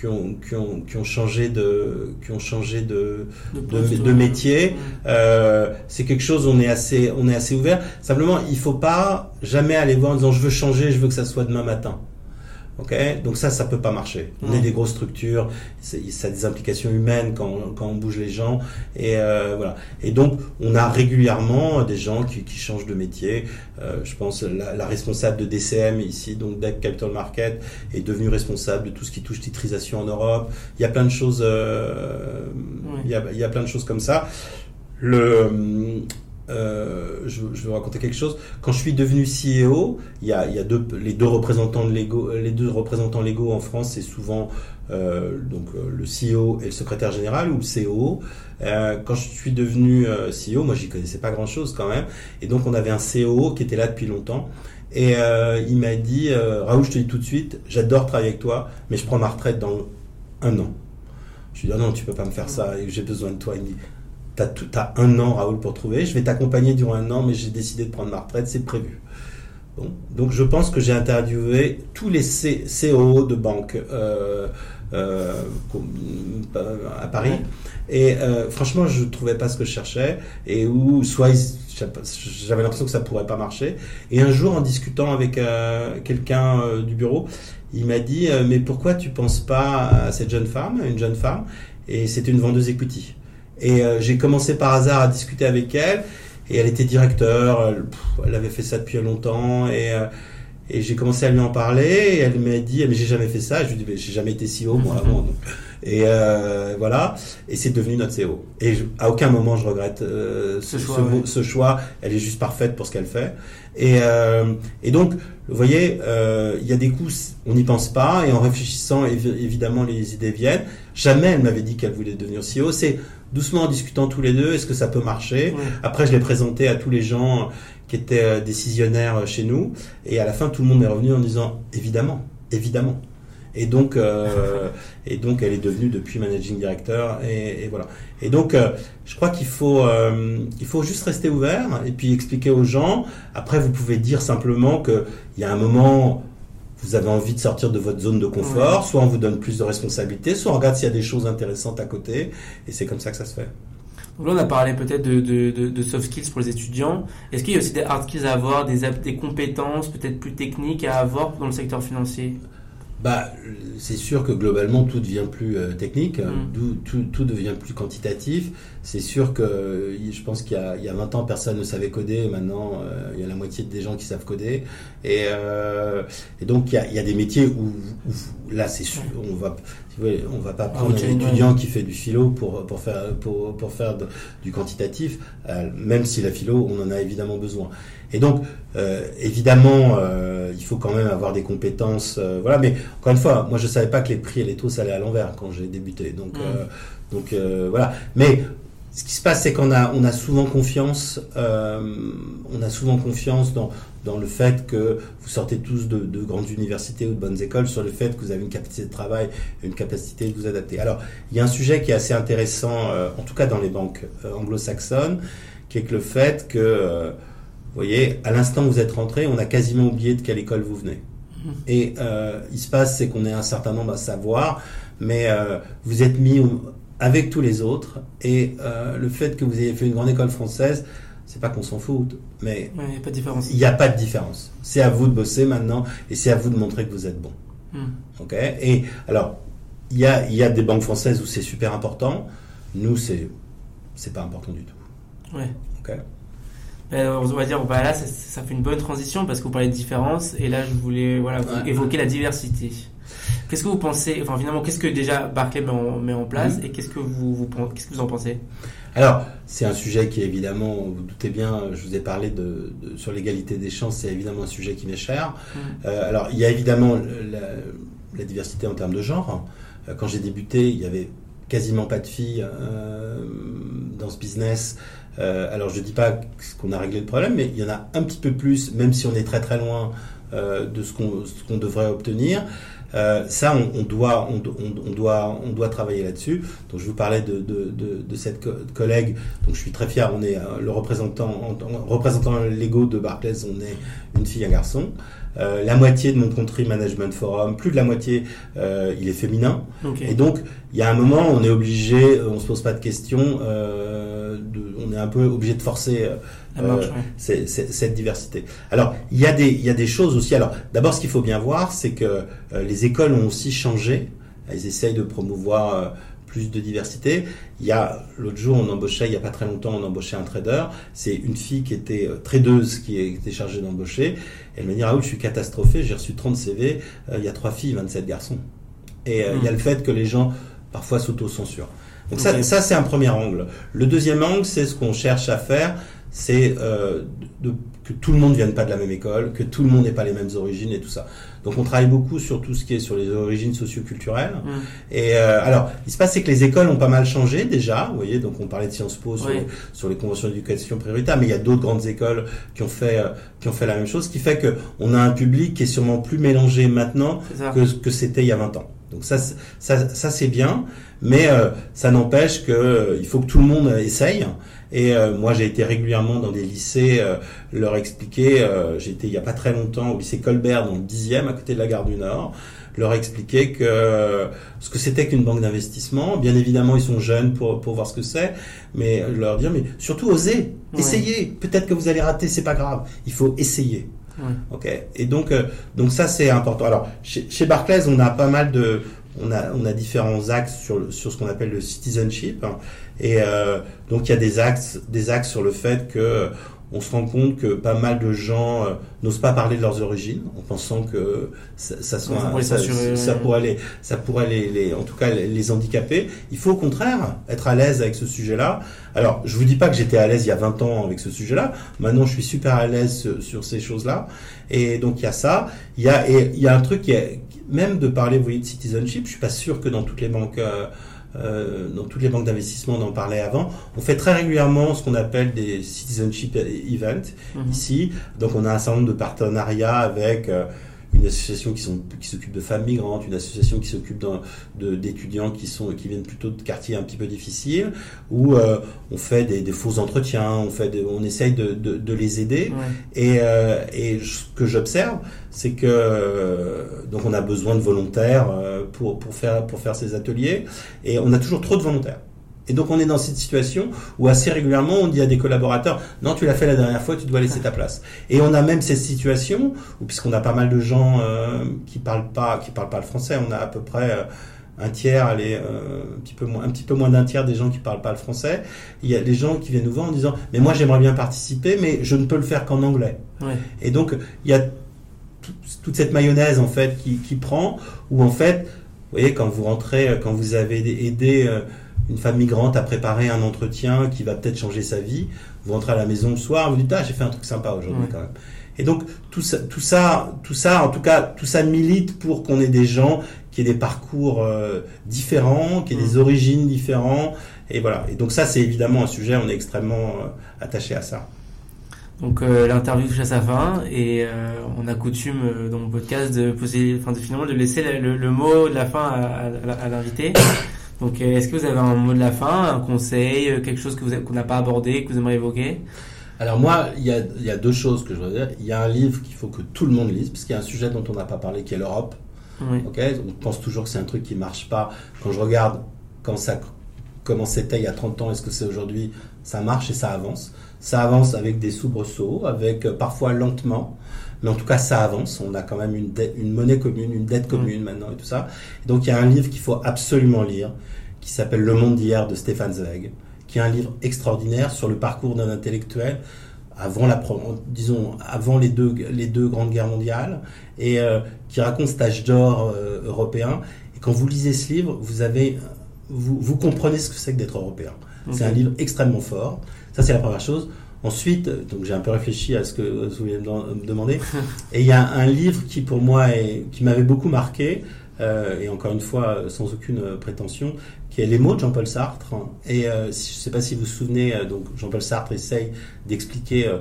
qui ont, qui ont, qui ont changé de, qui ont changé de, de, de, de métier. Euh, c'est quelque chose, on est assez, on est assez ouvert. Simplement, il faut pas jamais aller voir en disant je veux changer, je veux que ça soit demain matin. Okay Donc ça, ça peut pas marcher. On est des grosses structures, ça a des implications humaines quand, quand on bouge les gens, et euh, voilà. Et donc on a régulièrement des gens qui, qui changent de métier. Euh, je pense la, la, responsable de DCM ici, donc Deck Capital Market, est devenue responsable de tout ce qui touche titrisation en Europe. Il y a plein de choses. Euh, il, y a, il y a plein de choses comme ça. Le euh, je, je, vais raconter quelque chose. Quand je suis devenu CEO, il y a, les deux représentants de légaux, les deux représentants légaux en France, c'est souvent euh, donc euh, le CEO et le secrétaire général ou le COO. Quand je suis devenu CEO, moi j'y connaissais pas grand chose quand même, et donc on avait un COO qui était là depuis longtemps. Et il m'a dit, Raoul, je te dis tout de suite, j'adore travailler avec toi, mais je prends ma retraite dans un an. Je lui dis, ah non, tu peux pas me faire ça, j'ai besoin de toi. Il me dit, tu as, un an, Raoul, pour trouver. Je vais t'accompagner durant un an, mais j'ai décidé de prendre ma retraite, c'est prévu. Bon. Donc je pense que j'ai interviewé tous les C COO de banques euh, euh, à Paris. Et euh, franchement, je ne trouvais pas ce que je cherchais. Et où soit j'avais l'impression que ça pourrait pas marcher. Et un jour, en discutant avec euh, quelqu'un euh, du bureau, il m'a dit mais pourquoi tu penses pas à cette jeune femme, une jeune femme? Et c'était une vendeuse equity. Et j'ai commencé par hasard à discuter avec elle. Et elle était directeur, elle, avait fait ça depuis longtemps. Et, et j'ai commencé à lui en parler. Et elle m'a dit mais j'ai jamais fait ça. Je lui ai dit j'ai jamais été CEO moi avant. Et euh, voilà, et c'est devenu notre CEO. Et à aucun moment je regrette euh, ce, ce, choix, Elle est juste parfaite pour ce qu'elle fait. Et, euh, et donc, vous voyez, euh, il y a des coups, on n'y pense pas, et en réfléchissant, évidemment, les idées viennent. Jamais elle m'avait dit qu'elle voulait devenir CEO. C'est doucement en discutant tous les deux, est-ce que ça peut marcher? Après, je l'ai présenté à tous les gens qui étaient euh, décisionnaires chez nous, et à la fin, tout le monde est revenu en disant évidemment, évidemment. Et donc, euh, et donc, elle est devenue depuis managing director. Et, et voilà. Et donc, euh, je crois qu'il faut, euh, il faut juste rester ouvert et puis expliquer aux gens. Après, vous pouvez dire simplement qu'il y a un moment, vous avez envie de sortir de votre zone de confort. Soit on vous donne plus de responsabilités, soit on regarde s'il y a des choses intéressantes à côté. Et c'est comme ça que ça se fait. Donc là, on a parlé peut-être de, de, de, de, soft skills pour les étudiants. Est-ce qu'il y a aussi des hard skills à avoir, des, des compétences peut-être plus techniques à avoir dans le secteur financier? Bah, c'est sûr que globalement tout devient plus euh, technique, mm. tout, tout, devient plus quantitatif. C'est sûr que je pense qu'il y, y, a 20 ans personne ne savait coder, maintenant euh, il y a la moitié des gens qui savent coder. Et, euh, et donc il y, a, il y, a, des métiers où, où là c'est sûr, on va on va pas prendre un étudiant qui fait du philo pour, pour faire, pour, pour faire du quantitatif, euh, même si la philo, on en a évidemment besoin. Et donc, euh, évidemment, euh, il faut quand même avoir des compétences. voilà, mais encore une fois, moi je savais pas que les prix et les taux ça allait à l'envers quand j'ai débuté. Donc, mm. donc voilà. Mais ce qui se passe, c'est qu'on a, on a souvent confiance, on a souvent confiance dans, dans le fait que vous sortez tous de, de, grandes universités ou de bonnes écoles, sur le fait que vous avez une capacité de travail, une capacité de vous adapter. Alors, il y a un sujet qui est assez intéressant, euh, en tout cas dans les banques euh, anglo-saxonnes, qui est que le fait que, euh, vous voyez, à l'instant où vous êtes rentré, on a quasiment oublié de quelle école vous venez. Mmh. Et il se passe, c'est qu'on est un certain nombre à savoir, mais vous êtes mis avec tous les autres, et le fait que vous ayez fait une grande école française, c'est pas qu'on s'en fout, mais il n'y a pas de différence. Il n'y a pas de différence. C'est à vous de bosser maintenant et c'est à vous de montrer que vous êtes bon. Hmm. Ok? Et alors, il y a, y a des banques françaises où c'est super important. Nous, c'est c'est pas important du tout. Ouais. Ok? Ben, on va dire, bah là, ça, fait une bonne transition parce que vous parlez de différence et là, je voulais voilà, évoquer la diversité. Qu'est-ce que vous pensez, enfin finalement, qu'est-ce que déjà Barclay met en, met en place et qu'est-ce que vous, vous qu'est-ce que vous en pensez? Alors, c'est un sujet qui est évidemment, vous, doutez bien, je vous ai parlé de, sur l'égalité des chances, c'est évidemment un sujet qui m'est cher. Mm. Euh, alors, il y a évidemment la, diversité en termes de genre. Euh, quand j'ai débuté, il y avait quasiment pas de filles euh, dans ce business. Alors, je ne dis pas qu'on a réglé le problème, mais il y en a un petit peu plus, même si on est très très loin de ce qu'on devrait obtenir. Euh, ça, on, doit, on, doit, on doit travailler là-dessus. Donc, je vous parlais de, de, de, cette collègue. Donc, je suis très fier. On est euh, le représentant, en, représentant l'ego de Barclays. On est une fille, un garçon. Euh, la moitié de mon country management forum, plus de la moitié, euh, il est féminin. Et donc, il y a un moment, on est obligé, on se pose pas de questions, euh, de, on est un peu obligé de forcer euh, cette diversité. Alors, il y, a des, il y a des choses aussi. Alors, d'abord, ce qu'il faut bien voir, c'est que euh, les écoles ont aussi changé. Elles essayent de promouvoir euh, plus de diversité. Il y a l'autre jour, on embauchait, il y a pas très longtemps, on embauchait un trader. C'est une fille qui était tradeuse qui était chargée d'embaucher. Elle m'a dit Raoul, je suis catastrophé, j'ai reçu 30 CV, il y a trois filles, 27 garçons. Et il y a hmm. le fait que les gens parfois s'auto-censurent. Donc ça, ça c'est un premier angle. Le deuxième angle, c'est ce qu'on cherche à faire, c'est euh, que tout le monde ne vienne pas de la même école, que tout le monde n'ait pas les mêmes origines et tout ça. Donc on travaille beaucoup sur tout ce qui est sur les origines socioculturelles. Mmh. Et euh, alors, il se passe c'est que les écoles ont pas mal changé déjà. Vous voyez, donc on parlait de Sciences Po sur, sur les conventions d'éducation prioritaire, mais il y a d'autres grandes écoles qui ont fait euh, qui ont fait la même chose, ce qui fait que on a un public qui est sûrement plus mélangé maintenant que que c'était il y a 20 ans. Donc ça, ça, ça c'est bien, mais euh, ça n'empêche que euh, il faut que tout le monde essaye. Et euh, moi, j'ai été régulièrement dans des lycées leur expliquer. j'ai été il y a pas très longtemps au lycée Colbert, dans le 10e, à côté de la gare du Nord leur expliquer que ce que c'était qu'une banque d'investissement. Bien évidemment, ils sont jeunes pour, pour voir ce que c'est, mais leur dire, mais surtout osez, essayez. Peut-être que vous allez rater, c'est pas grave. Il faut essayer. Ok. Et donc, donc ça c'est important. Alors chez, chez Barclays, on a pas mal de on a, on a différents axes sur, sur ce qu'on appelle le citizenship. Et donc il y a des axes, des axes sur le fait que on se rend compte que pas mal de gens euh, n'osent pas parler de leurs origines en pensant que ça, ça, soit, ça, ça, pourrait, les, ça pourrait les, en tout cas les, handicaper. Il faut au contraire être à l'aise avec ce sujet-là. Alors, je vous dis pas que j'étais à l'aise il y a 20 ans avec ce sujet-là. Maintenant, je suis super à l'aise sur, ces choses-là. Et donc, il y a ça. Il y a, et il y a un truc qui est, même de parler, vous voyez, de citizenship, je suis pas sûr que dans toutes les banques, euh, euh, dans toutes les banques d'investissement, on en parlait avant. On fait très régulièrement ce qu'on appelle des citizenship events mhm. ici. Donc on a un certain nombre de partenariats avec euh, une association qui, sont, qui s'occupe de femmes migrantes, une association qui s'occupe d'étudiants qui, sont, qui viennent plutôt de quartiers un petit peu difficiles, où euh, on fait des, des, faux entretiens, on, fait on essaye de, de, de les aider. Et, euh, et ce que j'observe, c'est que euh, donc on a besoin de volontaires pour, pour, faire, pour faire ces ateliers, et on a toujours trop de volontaires. Et donc on est dans cette situation où assez régulièrement on dit à des collaborateurs non tu l'as fait la dernière fois tu dois laisser ta place. Et on a même cette situation où puisqu'on a pas mal de gens euh, qui parlent pas qui parlent pas le français, on a à peu près euh, un tiers, allez, euh, un petit peu moins, un petit peu moins d'un tiers des gens qui parlent pas le français. Il y a des gens qui viennent nous voir en disant mais moi j'aimerais bien participer mais je ne peux le faire qu'en anglais. Et donc il y a toute cette mayonnaise en fait qui, qui prend où en fait vous voyez quand vous rentrez quand vous avez aidé une femme migrante a préparé un entretien qui va peut-être changer sa vie. Vous rentrez à la maison le soir, vous dites ah j'ai fait un truc sympa aujourd'hui quand même. Et donc tout ça, tout ça, tout ça, en tout cas, tout ça milite pour qu'on ait des gens qui aient des parcours euh, différents, qui aient des origines différentes. Et voilà. Et donc ça, c'est évidemment un sujet. On est extrêmement euh, attaché à ça. Donc euh, l'interview touche à sa fin et on a coutume dans mon podcast de poser, enfin de finalement de laisser le, mot de la fin à l'invité. Donc, est-ce que vous avez un mot de la fin, un conseil, euh, quelque chose que vous qu'on n'a pas abordé, que vous aimeriez évoquer? Alors moi, il y, a, il y a, deux choses que je veux dire. Il y a un livre qu'il faut que tout le monde lise, parce qu'il y a un sujet dont on n'a pas parlé, qui est l'Europe. Oui. on pense toujours que c'est un truc qui marche pas. Quand je regarde quand ça, comment c'était il y a 30 ans, est-ce que c'est aujourd'hui, ça marche et ça avance. Ça avance avec des soubresauts, avec euh, parfois lentement, mais en tout cas ça avance. On a quand même une, une monnaie commune, une dette commune maintenant et tout ça. donc il y a un livre qu'il faut absolument lire, qui s'appelle Le Monde d'hier de Stéphane Zweig, qui est un livre extraordinaire sur le parcours d'un intellectuel avant la disons avant les deux les deux grandes guerres mondiales et euh, qui raconte cet âge d'or euh, européen. Et quand vous lisez ce livre vous avez vous, vous comprenez ce que c'est que d'être européen. C'est un livre extrêmement fort. Ça c'est la première chose Ensuite, donc j'ai un peu réfléchi à ce que vous vouliez me demander. Et il y a un livre qui pour moi qui m'avait beaucoup marqué, euh, et encore une fois sans aucune prétention, qui est Les mots de Jean-Paul Sartre. Et euh, je ne sais pas si vous vous souvenez, euh, donc Jean-Paul Sartre essaye d'expliquer euh,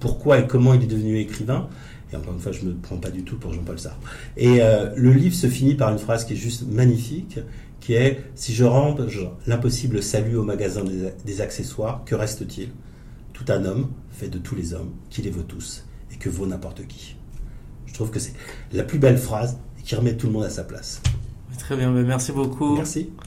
pourquoi et comment il est devenu écrivain. Et encore une fois, je ne me prends pas du tout pour Jean-Paul Sartre. Et euh, le livre se finit par une phrase qui est juste magnifique, qui est Si je rends l'impossible salut au magasin des accessoires, que reste-t-il? Tout un homme fait de tous les hommes, qui les vaut tous, et que vaut n'importe qui. Je trouve que c'est la plus belle phrase et qui remet tout le monde à sa place. Très bien, merci beaucoup. Merci.